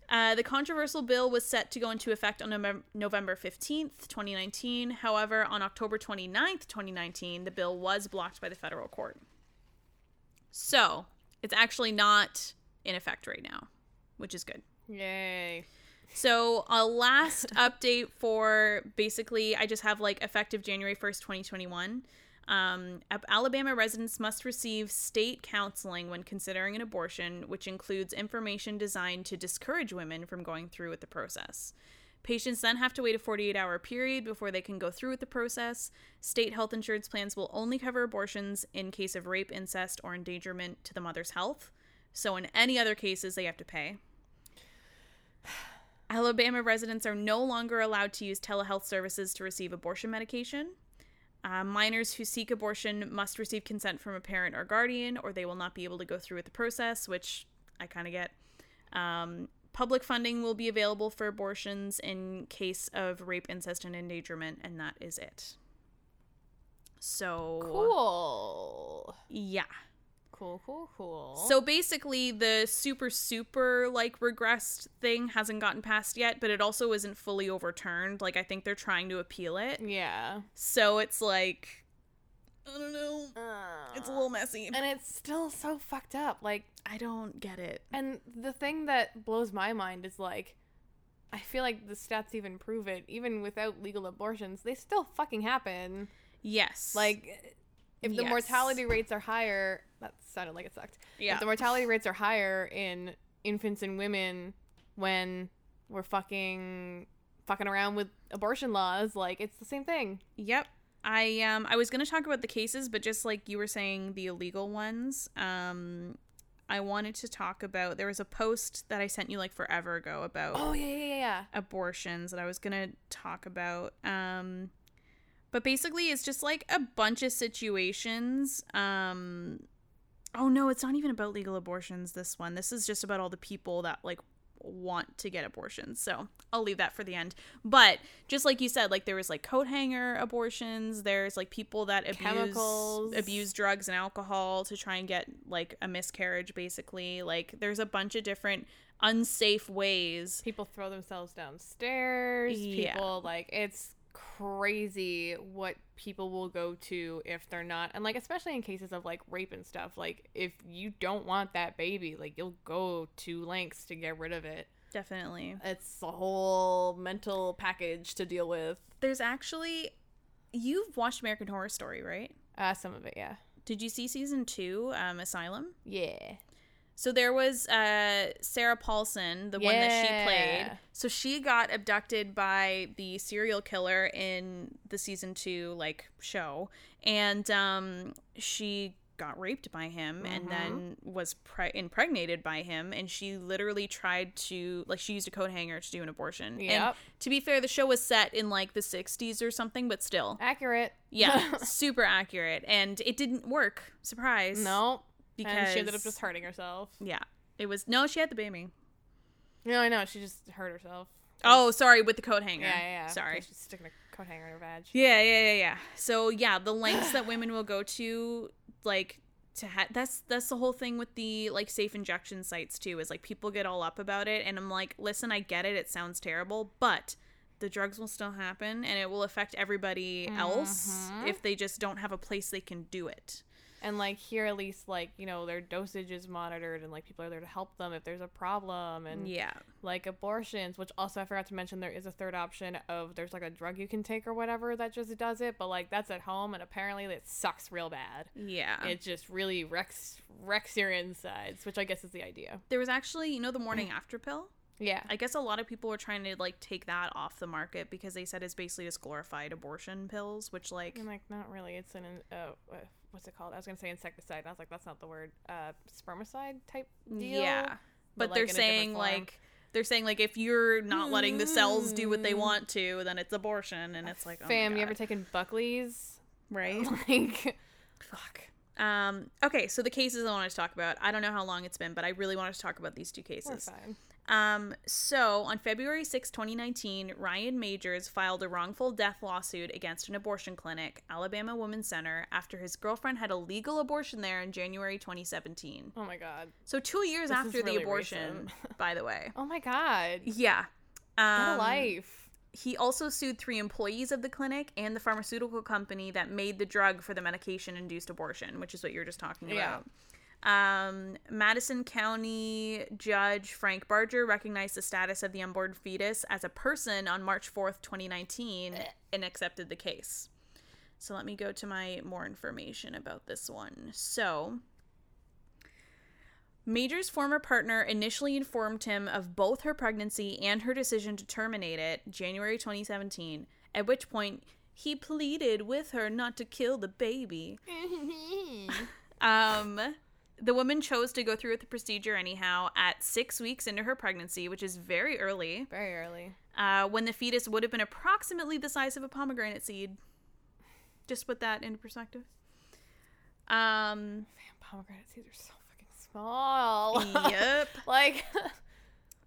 Uh, the controversial bill was set to go into effect on Novem- November 15th, 2019. However, on October 29th, 2019, the bill was blocked by the federal court. So, it's actually not in effect right now, which is good. Yay. So, a last update for basically, I just have like effective January 1st, 2021. Um, Alabama residents must receive state counseling when considering an abortion, which includes information designed to discourage women from going through with the process. Patients then have to wait a 48 hour period before they can go through with the process. State health insurance plans will only cover abortions in case of rape, incest, or endangerment to the mother's health. So, in any other cases, they have to pay. Alabama residents are no longer allowed to use telehealth services to receive abortion medication. Uh, minors who seek abortion must receive consent from a parent or guardian, or they will not be able to go through with the process, which I kind of get. Um, public funding will be available for abortions in case of rape, incest, and endangerment, and that is it. So, Cool. yeah. Cool, cool, cool. So basically, the super, super like regressed thing hasn't gotten passed yet, but it also isn't fully overturned. Like, I think they're trying to appeal it. yeah. So it's like, I don't know. It's a little messy. And it's still so fucked up. Like, I don't get it. and the thing that blows my mind is like, I feel like the stats even prove it. Even without legal abortions, they still fucking happen. Yes. Like, if the Yes. mortality rates are higher, that sounded like it sucked. Yeah. If the mortality rates are higher in infants and women when we're fucking fucking around with abortion laws, like it's the same thing. Yep. I um I was gonna talk about the cases, but just like you were saying, the illegal ones. Um, I wanted to talk about. There was a post that I sent you like forever ago about. Oh yeah, yeah, yeah, yeah. abortions that I was gonna talk about. Um, but basically, it's just like a bunch of situations. Um, oh no, it's not even about legal abortions. This one, this is just about all the people that like want to get abortions. So I'll leave that for the end. But just like you said, like there was like coat hanger abortions. There's like people that abuse Chemicals. abuse drugs and alcohol to try and get like a miscarriage. Basically, like there's a bunch of different unsafe ways People throw themselves downstairs. Yeah. People like it's crazy what people will go to if they're not and like especially in cases of like rape and stuff like if you don't want that baby like you'll go to lengths to get rid of it Definitely. it's a whole mental package to deal with There's actually you've watched American Horror Story, right? uh some of it yeah Did you see season 2 um Asylum? yeah So there was uh Sarah Paulson, the one that she played. So she got abducted by the serial killer in the season 2 like show and um she got raped by him and Mhm. then was pre- impregnated by him and she literally tried to like she used a coat hanger to do an abortion. Yep. And to be fair, the show was set in like the 60s or something, but still. accurate Yeah, super accurate, and it didn't work. Surprise! no because and she ended up just hurting herself yeah, it was no. She had the baby. no i know she just hurt herself Oh, sorry, with the coat hanger. yeah yeah, yeah. sorry. she's sticking a coat hanger in her vag. Yeah, yeah, yeah, yeah. So yeah, the lengths that women will go to, like to ha- that's that's the whole thing with the like safe injection sites too. Is like people get all up about it, and I'm like, listen, I get it. It sounds terrible, but the drugs will still happen, and it will affect everybody else mm-hmm. if they just don't have a place they can do it. And like here, at least like you know their dosage is monitored, and like people are there to help them if there's a problem, and Yeah. like abortions, which also I forgot to mention there is a third option of there's like a drug you can take or whatever that just does it, but like that's at home, and apparently it sucks real bad. Yeah. It just really wrecks wrecks your insides, which I guess is the idea. there was actually, you know, the morning after pill. Yeah, I guess a lot of people were trying to like take that off the market because they said it's basically just glorified abortion pills, which like I'm like not really. It's an uh, uh, what's it called? I was gonna say insecticide. I was like that's not the word. Uh, spermicide type deal. yeah. But, like, they're different saying like they're saying like if you're not letting the cells do what they Mm. want to, then it's abortion, and it's like oh fam, you ever taken Buckley's? right? like, fuck. Um, okay, so the cases I wanted to talk about. I don't know how long it's been, but I really wanted to talk about these two We're cases. fine. Um, so on February 6, 2019, Ryan Magers filed a wrongful death lawsuit against an abortion clinic, Alabama Women's Center, after his girlfriend had a legal abortion there in January 2017. Oh my god. So two years This is after the abortion, by the way. Oh my god. Yeah. What Um, a life. He also sued three employees of the clinic and the pharmaceutical company that made the drug for the medication induced abortion, which is what you're just talking about. Yeah. Um, Madison County Judge Frank Barger recognized the status of the unborn fetus as a person on March 4th, 2019, and accepted the case. So let me go to my more information about this one. So, Magers' former partner initially informed him of both her pregnancy and her decision to terminate it January 2017, at which point he pleaded with her not to kill the baby. Um, the woman chose to go through with the procedure anyhow at six weeks into her pregnancy, which is very early, Very early. uh, when the fetus would have been approximately the size of a pomegranate seed. Just put that into perspective. Um, Man, pomegranate seeds are so fucking small. yep. like,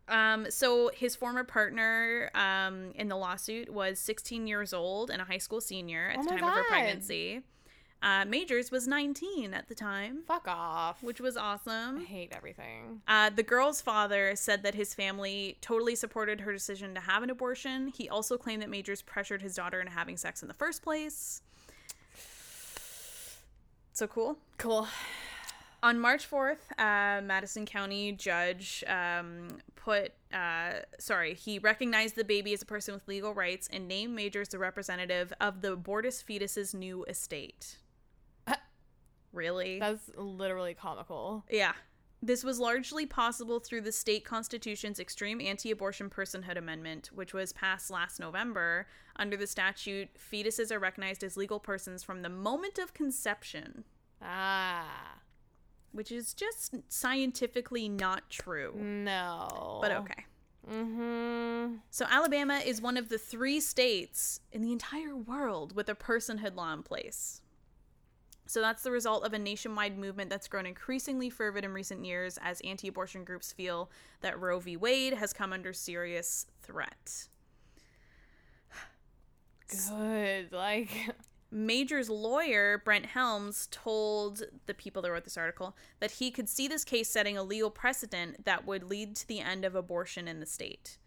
Um, so his former partner um, in the lawsuit was 16 years old and a high school senior at Oh the time of her God. pregnancy. Uh, Magers was 19 at the time, fuck off. which was awesome. I hate everything. Uh, the girl's father said that his family totally supported her decision to have an abortion. He also claimed that Magers pressured his daughter into having sex in the first place. So cool. Cool. On March 4th, uh, Madison County judge um, put, uh, sorry, he recognized the baby as a person with legal rights and named Majors the representative of the abortus fetus's new estate. Really? That's literally comical. Yeah. This was largely possible through the state constitution's extreme anti abortion personhood amendment, which was passed last November. Under the statute, fetuses are recognized as legal persons from the moment of conception, Ah. which is just scientifically not true. No. But okay. Mm-hmm. So, Alabama is one of the three states in the entire world with a personhood law in place. So, that's the result of a nationwide movement that's grown increasingly fervid in recent years as anti abortion groups feel that Roe v. Wade has come under serious threat. Good. Like, Magers' lawyer, Brent Helms, told the people that wrote this article that he could see this case setting a legal precedent that would lead to the end of abortion in the state.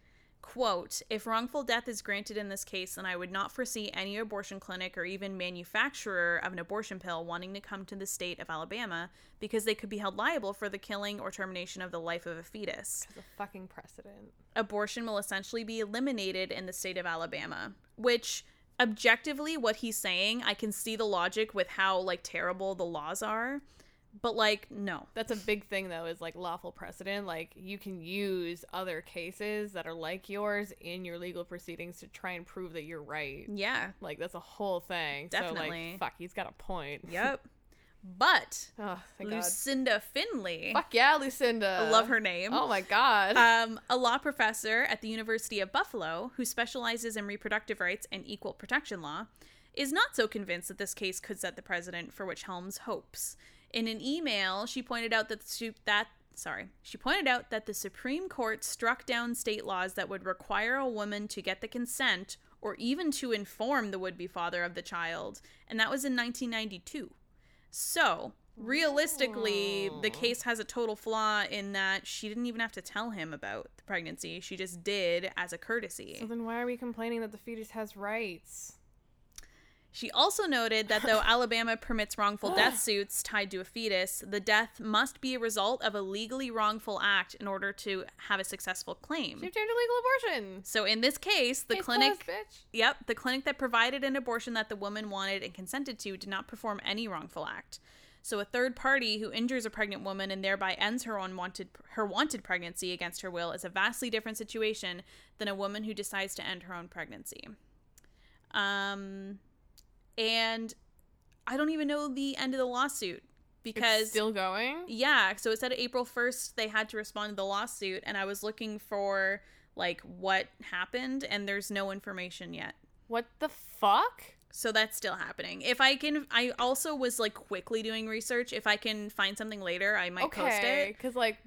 Quote, if wrongful death is granted in this case, then I would not foresee any abortion clinic or even manufacturer of an abortion pill wanting to come to the state of Alabama because they could be held liable for the killing or termination of the life of a fetus a fucking precedent. abortion will essentially be eliminated in the state of Alabama, which objectively what he's saying, I can see the logic with how like terrible the laws are, but like no. That's a big thing, though, is like lawful precedent. Like, you can use other cases that are like yours in your legal proceedings to try and prove that you're right. Yeah. Like, that's a whole thing. So, Definitely. like, fuck, he's got a point. Yep. But Oh, thank God. Lucinda Finley, Fuck yeah, Lucinda. I love her name. Oh my God. Um, a law professor at the University of Buffalo who specializes in reproductive rights and equal protection law is not so convinced that this case could set the precedent for which Helms hopes. In an email, she pointed out that the, su- that sorry, she pointed out that the Supreme Court struck down state laws that would require a woman to get the consent or even to inform the would be father of the child, and that was in 1992. So, realistically, the case has a total flaw in that she didn't even have to tell him about the pregnancy. She just did as a courtesy. So then why are we complaining that the fetus has rights? She also noted that though Alabama permits wrongful death suits tied to a fetus, the death must be a result of a legally wrongful act in order to have a successful claim. She obtained a legal abortion. So in this case, the Case clinic closed, bitch. Yep, the clinic that provided an abortion that the woman wanted and consented to did not perform any wrongful act. So a third party who injures a pregnant woman and thereby ends her unwanted her wanted pregnancy against her will is a vastly different situation than a woman who decides to end her own pregnancy. Um and I don't even know the end of the lawsuit because It's still going. yeah, so it said April 1st they had to respond to the lawsuit and I was looking for like what happened and there's no information yet. What the fuck? So that's still happening. If I can I also was like quickly doing research. If I can find something later, I might post Okay, it. because like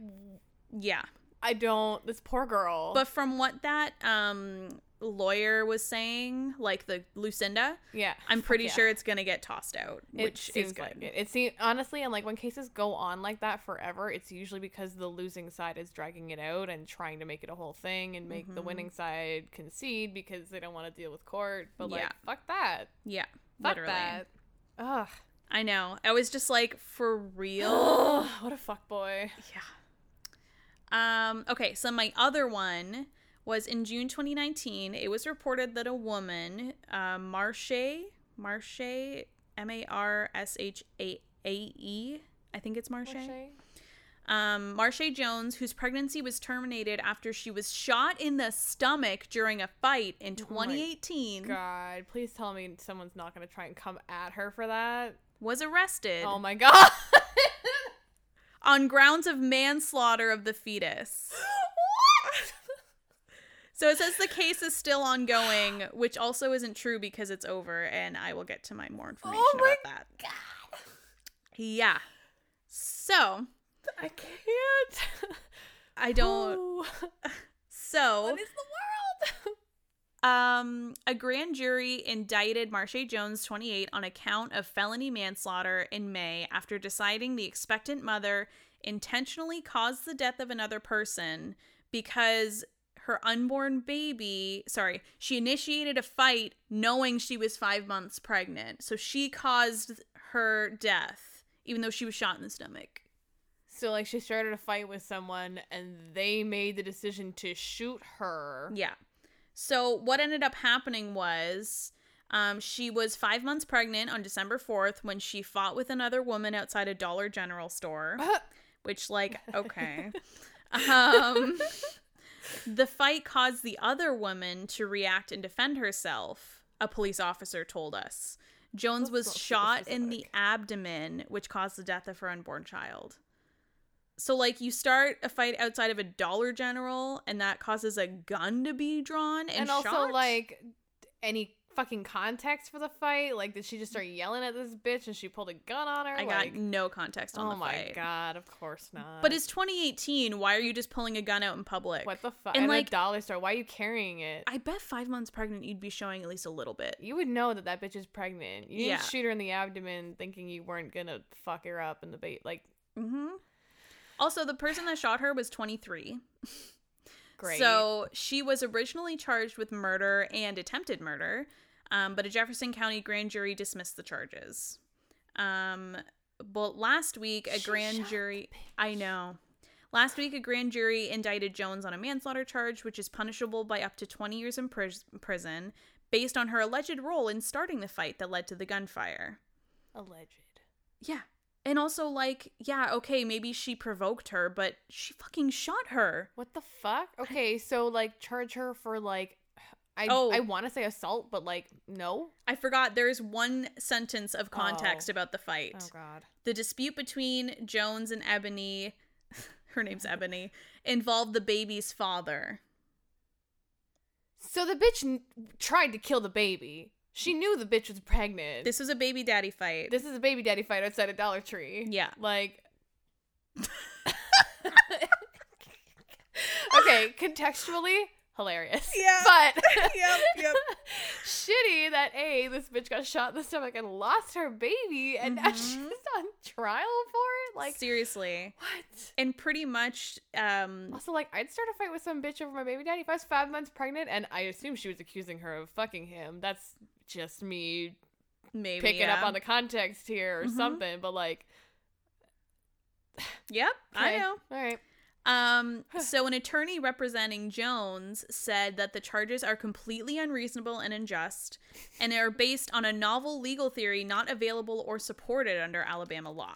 Yeah. I don't. This poor girl. But from what that um lawyer was saying, like the Lucinda, yeah, I'm pretty yeah. sure it's going to get tossed out, It which is seems good. like it. It seems honestly, and like when cases go on like that forever, it's usually because the losing side is dragging it out and trying to make it a whole thing and make the Mhm. winning side concede because they don't want to deal with court. But like, Yeah. fuck that. Yeah, Fuck literally. that. Ugh. I know. I was just like for real. What a fuck boy. Yeah. Um, okay, so my other one was in June 2019. It was reported that a woman, uh, Marshae, Marshae, M A R S H A A E, I think it's Marshae. Marshae? Um, Marshae Jones, whose pregnancy was terminated after she was shot in the stomach during a fight in Oh 2018, God, please tell me someone's not gonna try and come at her for that. was arrested Oh my god. on grounds of manslaughter of the fetus. what? So it says the case is still ongoing, which also isn't true because it's over, and I will get to my more information Oh my about that. God. Yeah. So I can't. I don't. Ooh. So What is the world? um, a grand jury indicted Marshae Jones, 28, on account of felony manslaughter in May after deciding the expectant mother intentionally caused the death of another person because her unborn baby, sorry, she initiated a fight knowing she was five months pregnant. So she caused her death, even though she was shot in the stomach. So like she started a fight with someone and they made the decision to shoot her. Yeah. So what ended up happening was um, she was five months pregnant on December 4th when she fought with another woman outside a Dollar General store, which, like, okay. um, the fight caused the other woman to react and defend herself, a police officer told us. Jones That's was shot in the abdomen, which caused the death of her unborn child. So, like, you start a fight outside of a Dollar General, and that causes a gun to be drawn and, and also shot? like any fucking context for the fight? Like did she just start yelling at this bitch and she pulled a gun on her? I like, got no context on Oh the my fight. god, of course not. But it's 2018. Why are you just pulling a gun out in public? what the fuck? and, And like- dollar store. Why are you carrying it? I bet five months pregnant, you'd be showing at least a little bit. you would know that that bitch is pregnant. You Yeah. shoot her in the abdomen thinking you weren't gonna fuck her up in the bait. Like, Mm-hmm. Also, the person that shot her was 23. great. So she was originally charged with murder and attempted murder, um, but a Jefferson County grand jury dismissed the charges. Um, but last week, a She grand jury. I know. Last week, a grand jury indicted Jones on a manslaughter charge, which is punishable by up to 20 years in pris- prison, based on her alleged role in starting the fight that led to the gunfire. alleged. Yeah. And also, like, yeah, okay, maybe she provoked her, but she fucking shot her. What the fuck? Okay, so like charge her for like I Oh. I want to say assault, but like no. I forgot there's one sentence of context Oh. about the fight. Oh god. The dispute between Jones and Ebony, her name's Ebony, involved the baby's father. So the bitch n- tried to kill the baby. She knew the bitch was pregnant. This was a baby daddy fight. this is a baby daddy fight outside a Dollar Tree. Yeah. Like Okay, contextually hilarious. Yeah. But Yep, yep. shitty that a this bitch got shot in the stomach and lost her baby, and now she's on trial for it. Like seriously. what? And pretty much um Also, like I'd start a fight with some bitch over my baby daddy if I was five months pregnant, and I assume she was accusing her of fucking him. That's just me maybe picking yeah. up on the context here or Mhm. something. But like, Yep, I okay, know. All right. Um, so an attorney representing Jones said that the charges are completely unreasonable and unjust and are based on a novel legal theory not available or supported under Alabama law.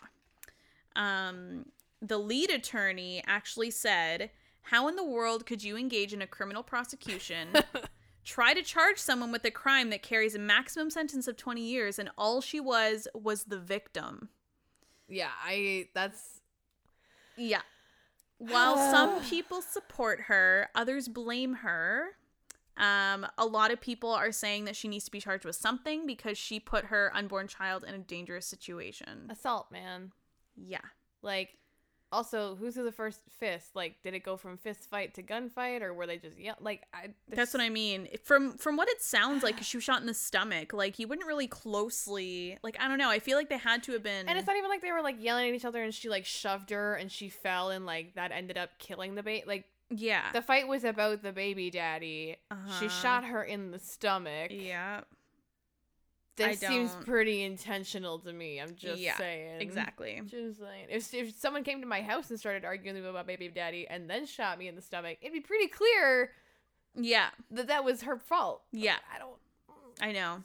Um, the lead attorney actually said, How in the world could you engage in a criminal prosecution, try to charge someone with a crime that carries a maximum sentence of 20 years, and all she was was the victim? Yeah, I. That's Yeah. While some people support her, others blame her. Um, a lot of people are saying that she needs to be charged with something because she put her unborn child in a dangerous situation. assault, man. Yeah. Like, also, who's the first fist? Like, did it go from fist fight to gunfight, or were they just yeah? Like, I. That's what I mean. From from what it sounds like, she was shot in the stomach. Like you wouldn't really closely like I don't know. I feel like they had to have been. And it's not even like they were like yelling at each other, and she like shoved her, and she fell, and like that ended up killing the baby. Like yeah. the fight was about the baby daddy. She Uh-huh. shot her in the stomach. yeah. This seems pretty intentional to me. I'm just Yeah, saying. Exactly. Just saying. If, if someone came to my house and started arguing about baby daddy and then shot me in the stomach, it'd be pretty clear Yeah. that that was her fault. Yeah. I don't. I know.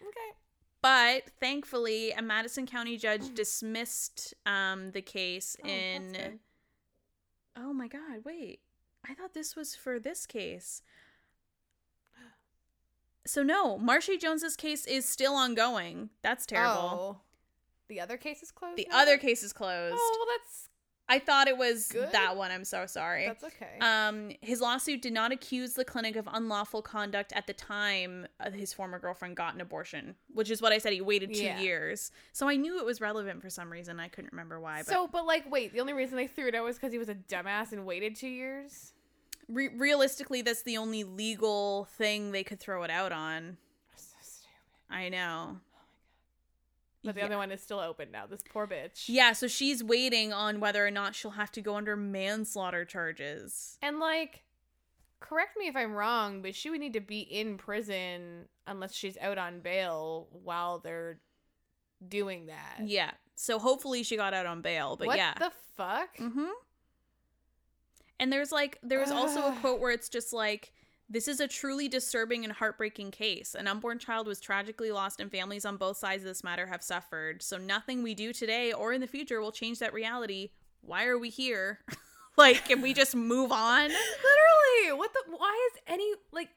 Okay. But thankfully, a Madison County judge dismissed um, the case Oh, in. Oh my God! Wait, I thought this was for this case. So no, Marsha Jones's case is still ongoing. That's terrible. Oh. The other case is closed. the now? other case is closed. Oh, well, that's I thought it was Good. that one. I'm so sorry. that's okay. Um, his lawsuit did not accuse the clinic of unlawful conduct at the time his former girlfriend got an abortion, which is what I said. He waited two Yeah. years, so I knew it was relevant for some reason. I couldn't remember why. But so, but like, wait. The only reason they threw it out was because he was a dumbass and waited two years. Re- realistically, that's the only legal thing they could throw it out on. So stupid. I know. But the Yeah. other one is still open now. This poor bitch. Yeah, so she's waiting on whether or not she'll have to go under manslaughter charges. And like, correct me if I'm wrong, but she would need to be in prison unless she's out on bail while they're doing that. Yeah. So hopefully she got out on bail, but what yeah. the fuck? Mm-hmm. And there's like there was also a quote where it's just like this is a truly disturbing and heartbreaking case. An unborn child was tragically lost and families on both sides of this matter have suffered. So nothing we do today or in the future will change that reality. Why are we here? like can we just move on? Literally, what the? Why is any like,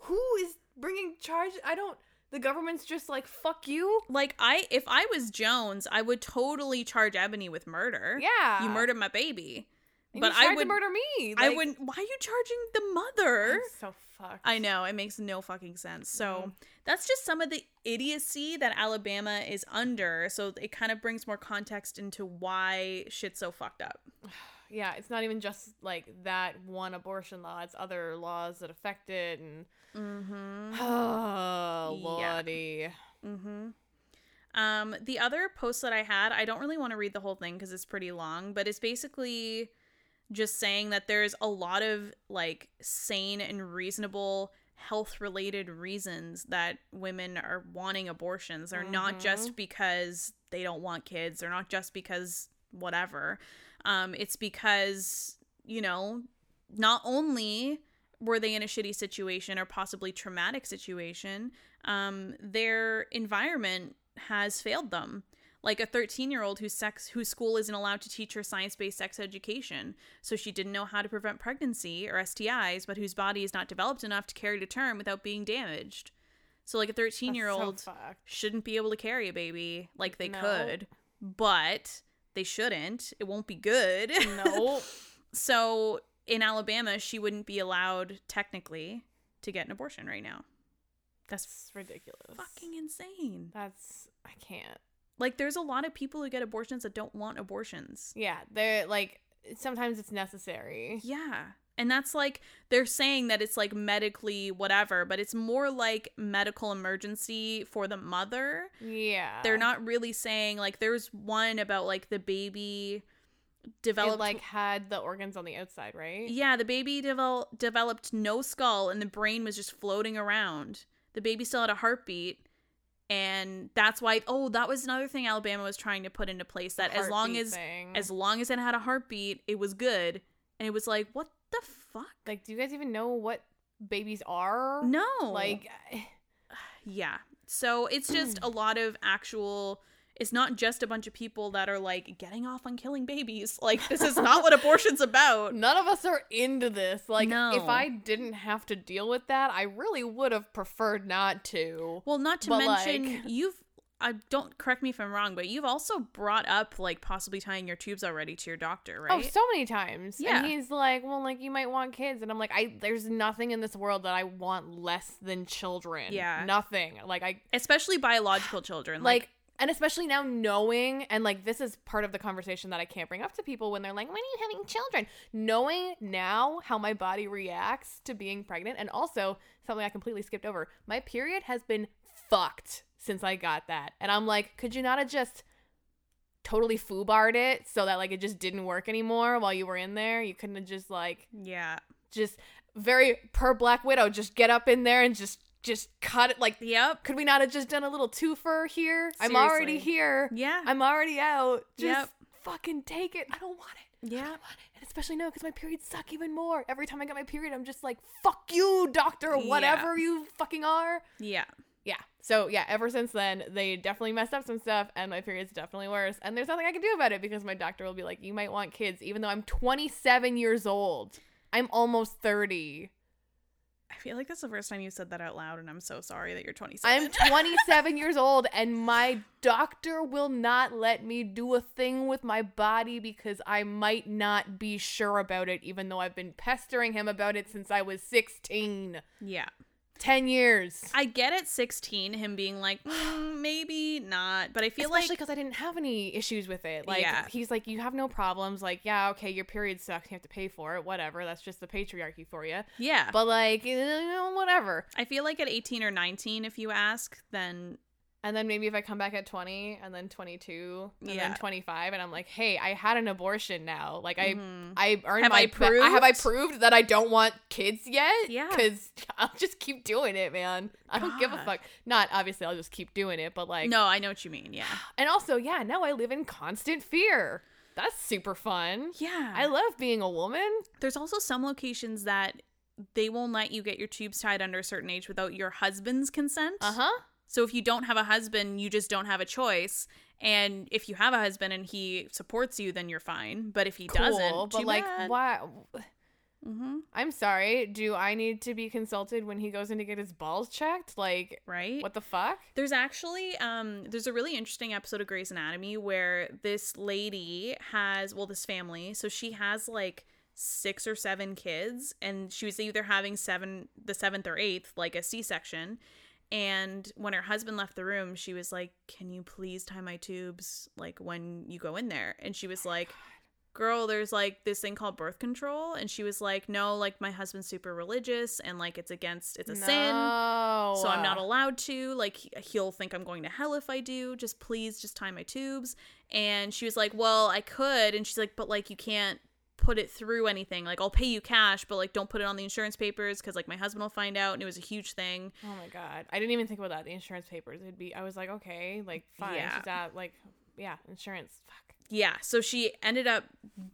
who is bringing charge? I don't. The government's just like fuck you. Like I if I was Jones, I would totally charge Ebony with murder. Yeah, You murdered my baby. And but I would to murder me. I wouldn't why are you charging the mother? I'm so fucked. I know, it makes no fucking sense. So Mhm. that's just some of the idiocy that Alabama is under. So it kind of brings more context into why shit's so fucked up. yeah, it's not even just like that one abortion law. It's other laws that affect it, and Mm-hmm. oh Yeah. lordy. Mm-hmm. Um, the other post that I had, I don't really want to read the whole thing because it's pretty long, but it's basically just saying that there's a lot of like sane and reasonable health related reasons that women are wanting abortions. They're not just because they don't want kids, they're not just because whatever. Um, it's because, you know, not only were they in a shitty situation or possibly traumatic situation, um, their environment has failed them. Like a 13 year old whose sex whose school isn't allowed to teach her science based sex education, so she didn't know how to prevent pregnancy or STIs, but whose body is not developed enough to carry to term without being damaged. So like a 13 year old so shouldn't be able to carry a baby like they No. could, but they shouldn't. It won't be good. No. so in Alabama, she wouldn't be allowed technically to get an abortion right now. That's That's ridiculous. fucking insane. That's I can't. Like there's a lot of people who get abortions that don't want abortions. Yeah, they're like sometimes it's necessary. Yeah. And that's like they're saying that it's like medically whatever, but it's more like medical emergency for the mother. Yeah. They're not really saying like there's one about like the baby developed it like had the organs on the outside, right? Yeah, the baby devel- developed no skull and the brain was just floating around. The baby still had a heartbeat and that's why oh, that was another thing Alabama was trying to put into place that as long as thing. as long as it had a heartbeat, it was good. And it was like, what the fuck? like do you guys even know what babies are? No. Like yeah. So it's just a lot of actual it's not just a bunch of people that are like getting off on killing babies. Like this is not what abortion's about. none of us are into this. Like No. if I didn't have to deal with that, I really would have preferred not to. Well, not to But, mention like- you've I don't correct me if I'm wrong, but you've also brought up like possibly tying your tubes already to your doctor, oh, right? Oh, so many times. Yeah. And he's like, "Well, like you might want kids." And I'm like, "I there's nothing in this world that I want less than children." Yeah. Nothing. Like I Especially biological children. like and especially now knowing and like this is part of the conversation that I can't bring up to people when they're like, "When are you having children?" Knowing now how my body reacts to being pregnant and also something I completely skipped over. My period has been fucked since I got that. And I'm like, "Could you not have just totally foobarred it so that like it just didn't work anymore while you were in there? You couldn't have just like yeah. just very per Black Widow, just get up in there and just just cut it like Yep. could we not have just done a little twofer here? I'm already here. Yeah. I'm already out. Just Yep. fucking take it. I don't want it. I Yeah. don't want it. And especially now because my periods suck even more. Every time I get my period, I'm just like, fuck you, doctor, or Yeah. whatever you fucking are. Yeah. Yeah. So yeah, ever since then, they definitely messed up some stuff, and my period's definitely worse. And there's nothing I can do about it because my doctor will be like, "You might want kids," even though I'm 27 years old. I'm almost 30. I feel like that's the first time you said that out loud, and I'm so sorry that you're 27. I'm 27 years old, and my doctor will not let me do a thing with my body because I might not be sure about it, even though I've been pestering him about it since I was 16. yeah. 10 years. I get at 16 him being like, "Mm, maybe not, but I feel Especially like because I didn't have any issues with it. Like, Yeah. he's like, you have no problems. Like, yeah, okay, your period sucks. You have to pay for it. Whatever. That's just the patriarchy for you. yeah. But, like, you know, whatever. I feel like at 18 or 19 if you ask, then And then maybe if I come back at 20 and then 22 and Yeah. then 25 and I'm like, "Hey, I had an abortion now. Like I Mhm. I earned Have my I ba- I have I proved? proved that I don't want kids yet? Yeah. Cuz I'll just keep doing it, man. I don't give a fuck. Not obviously I'll just keep doing it, but like no, I know what you mean. Yeah. And also, yeah, now I live in constant fear. That's super fun. Yeah. I love being a woman. There's also some locations that they won't let you get your tubes tied under a certain age without your husband's consent. Uh-huh. So if you don't have a husband, you just don't have a choice. And if you have a husband and he supports you, then you're fine. But if he Cool, doesn't, but like bad. why hmm I'm sorry. Do I need to be consulted when he goes in to get his balls checked? Like right? what the fuck? There's actually um there's a really interesting episode of Grey's Anatomy where this lady has well this family so she has like six or seven kids and she was either having seven the seventh or eighth like a C-section and when her husband left the room she was like can you please tie my tubes like when you go in there and she was oh like girl there's like this thing called birth control and she was like no like my husband's super religious and like it's against it's a sin so I'm not allowed to. Like, he'll think I'm going to hell if I do. Just please, just tie my tubes. And she was like, Well, I could. And she's like, But like, you can't put it through anything. Like, I'll pay you cash, but like, don't put it on the insurance papers because like my husband will find out. And it was a huge thing. Oh my god. I didn't even think about that. The insurance papers. It'd be I was like, okay, like fine. Yeah. She's at like yeah, insurance. Fuck. Yeah. So she ended up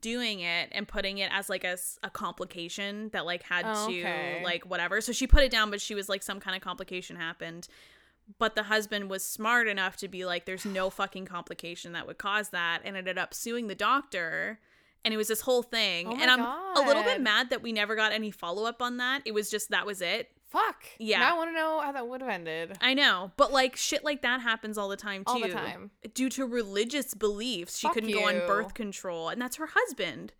doing it and putting it as like a, a complication that like had Oh, to okay. like whatever. So she put it down, but she was like, some kind of complication happened. But the husband was smart enough to be like, there's no fucking complication that would cause that, and ended up suing the doctor. And it was this whole thing. Oh and I'm a little bit mad that we never got any follow up on that. It was just that was it. Fuck. Yeah. Now I want to know how that would have ended. I know, but like shit like that happens all the time too. All the time. Due to religious beliefs, she Fuck couldn't go on birth control, and that's her husband.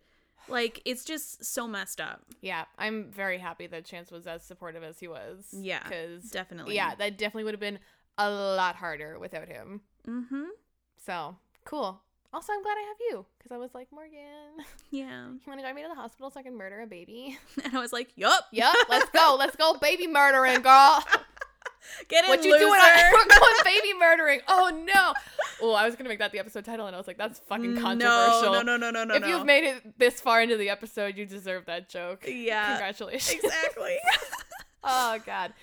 Like it's just so messed up. Yeah, I'm very happy that Chance was as supportive as he was. Yeah, because Definitely. yeah, that definitely would have been a lot harder without him. Mm-hmm. So cool. Also, I'm glad I have you because I was like, Morgan, Yeah. you want to drive me to the hospital so I can murder a baby? And I was like, yup. yep, let's go. Let's go baby murdering, girl. Get in, What you loser. doing? We're going baby murdering. Oh no. Oh, I was gonna make that the episode title, and I was like, that's fucking controversial. No, no, no, no, no, if no. you've made it this far into the episode, you deserve that joke. Yeah. Congratulations. Exactly. oh god.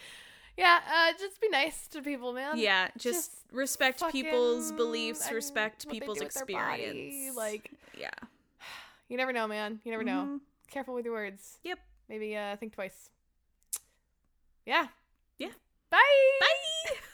Yeah, uh, just be nice to people, man. yeah, just, Just respect people's beliefs, respect people's do with their body, experience. Like, yeah. you never know, man. You never know. Mhm. Careful with your words. Yep. Maybe uh, think twice. Yeah. Yeah. Bye. Bye.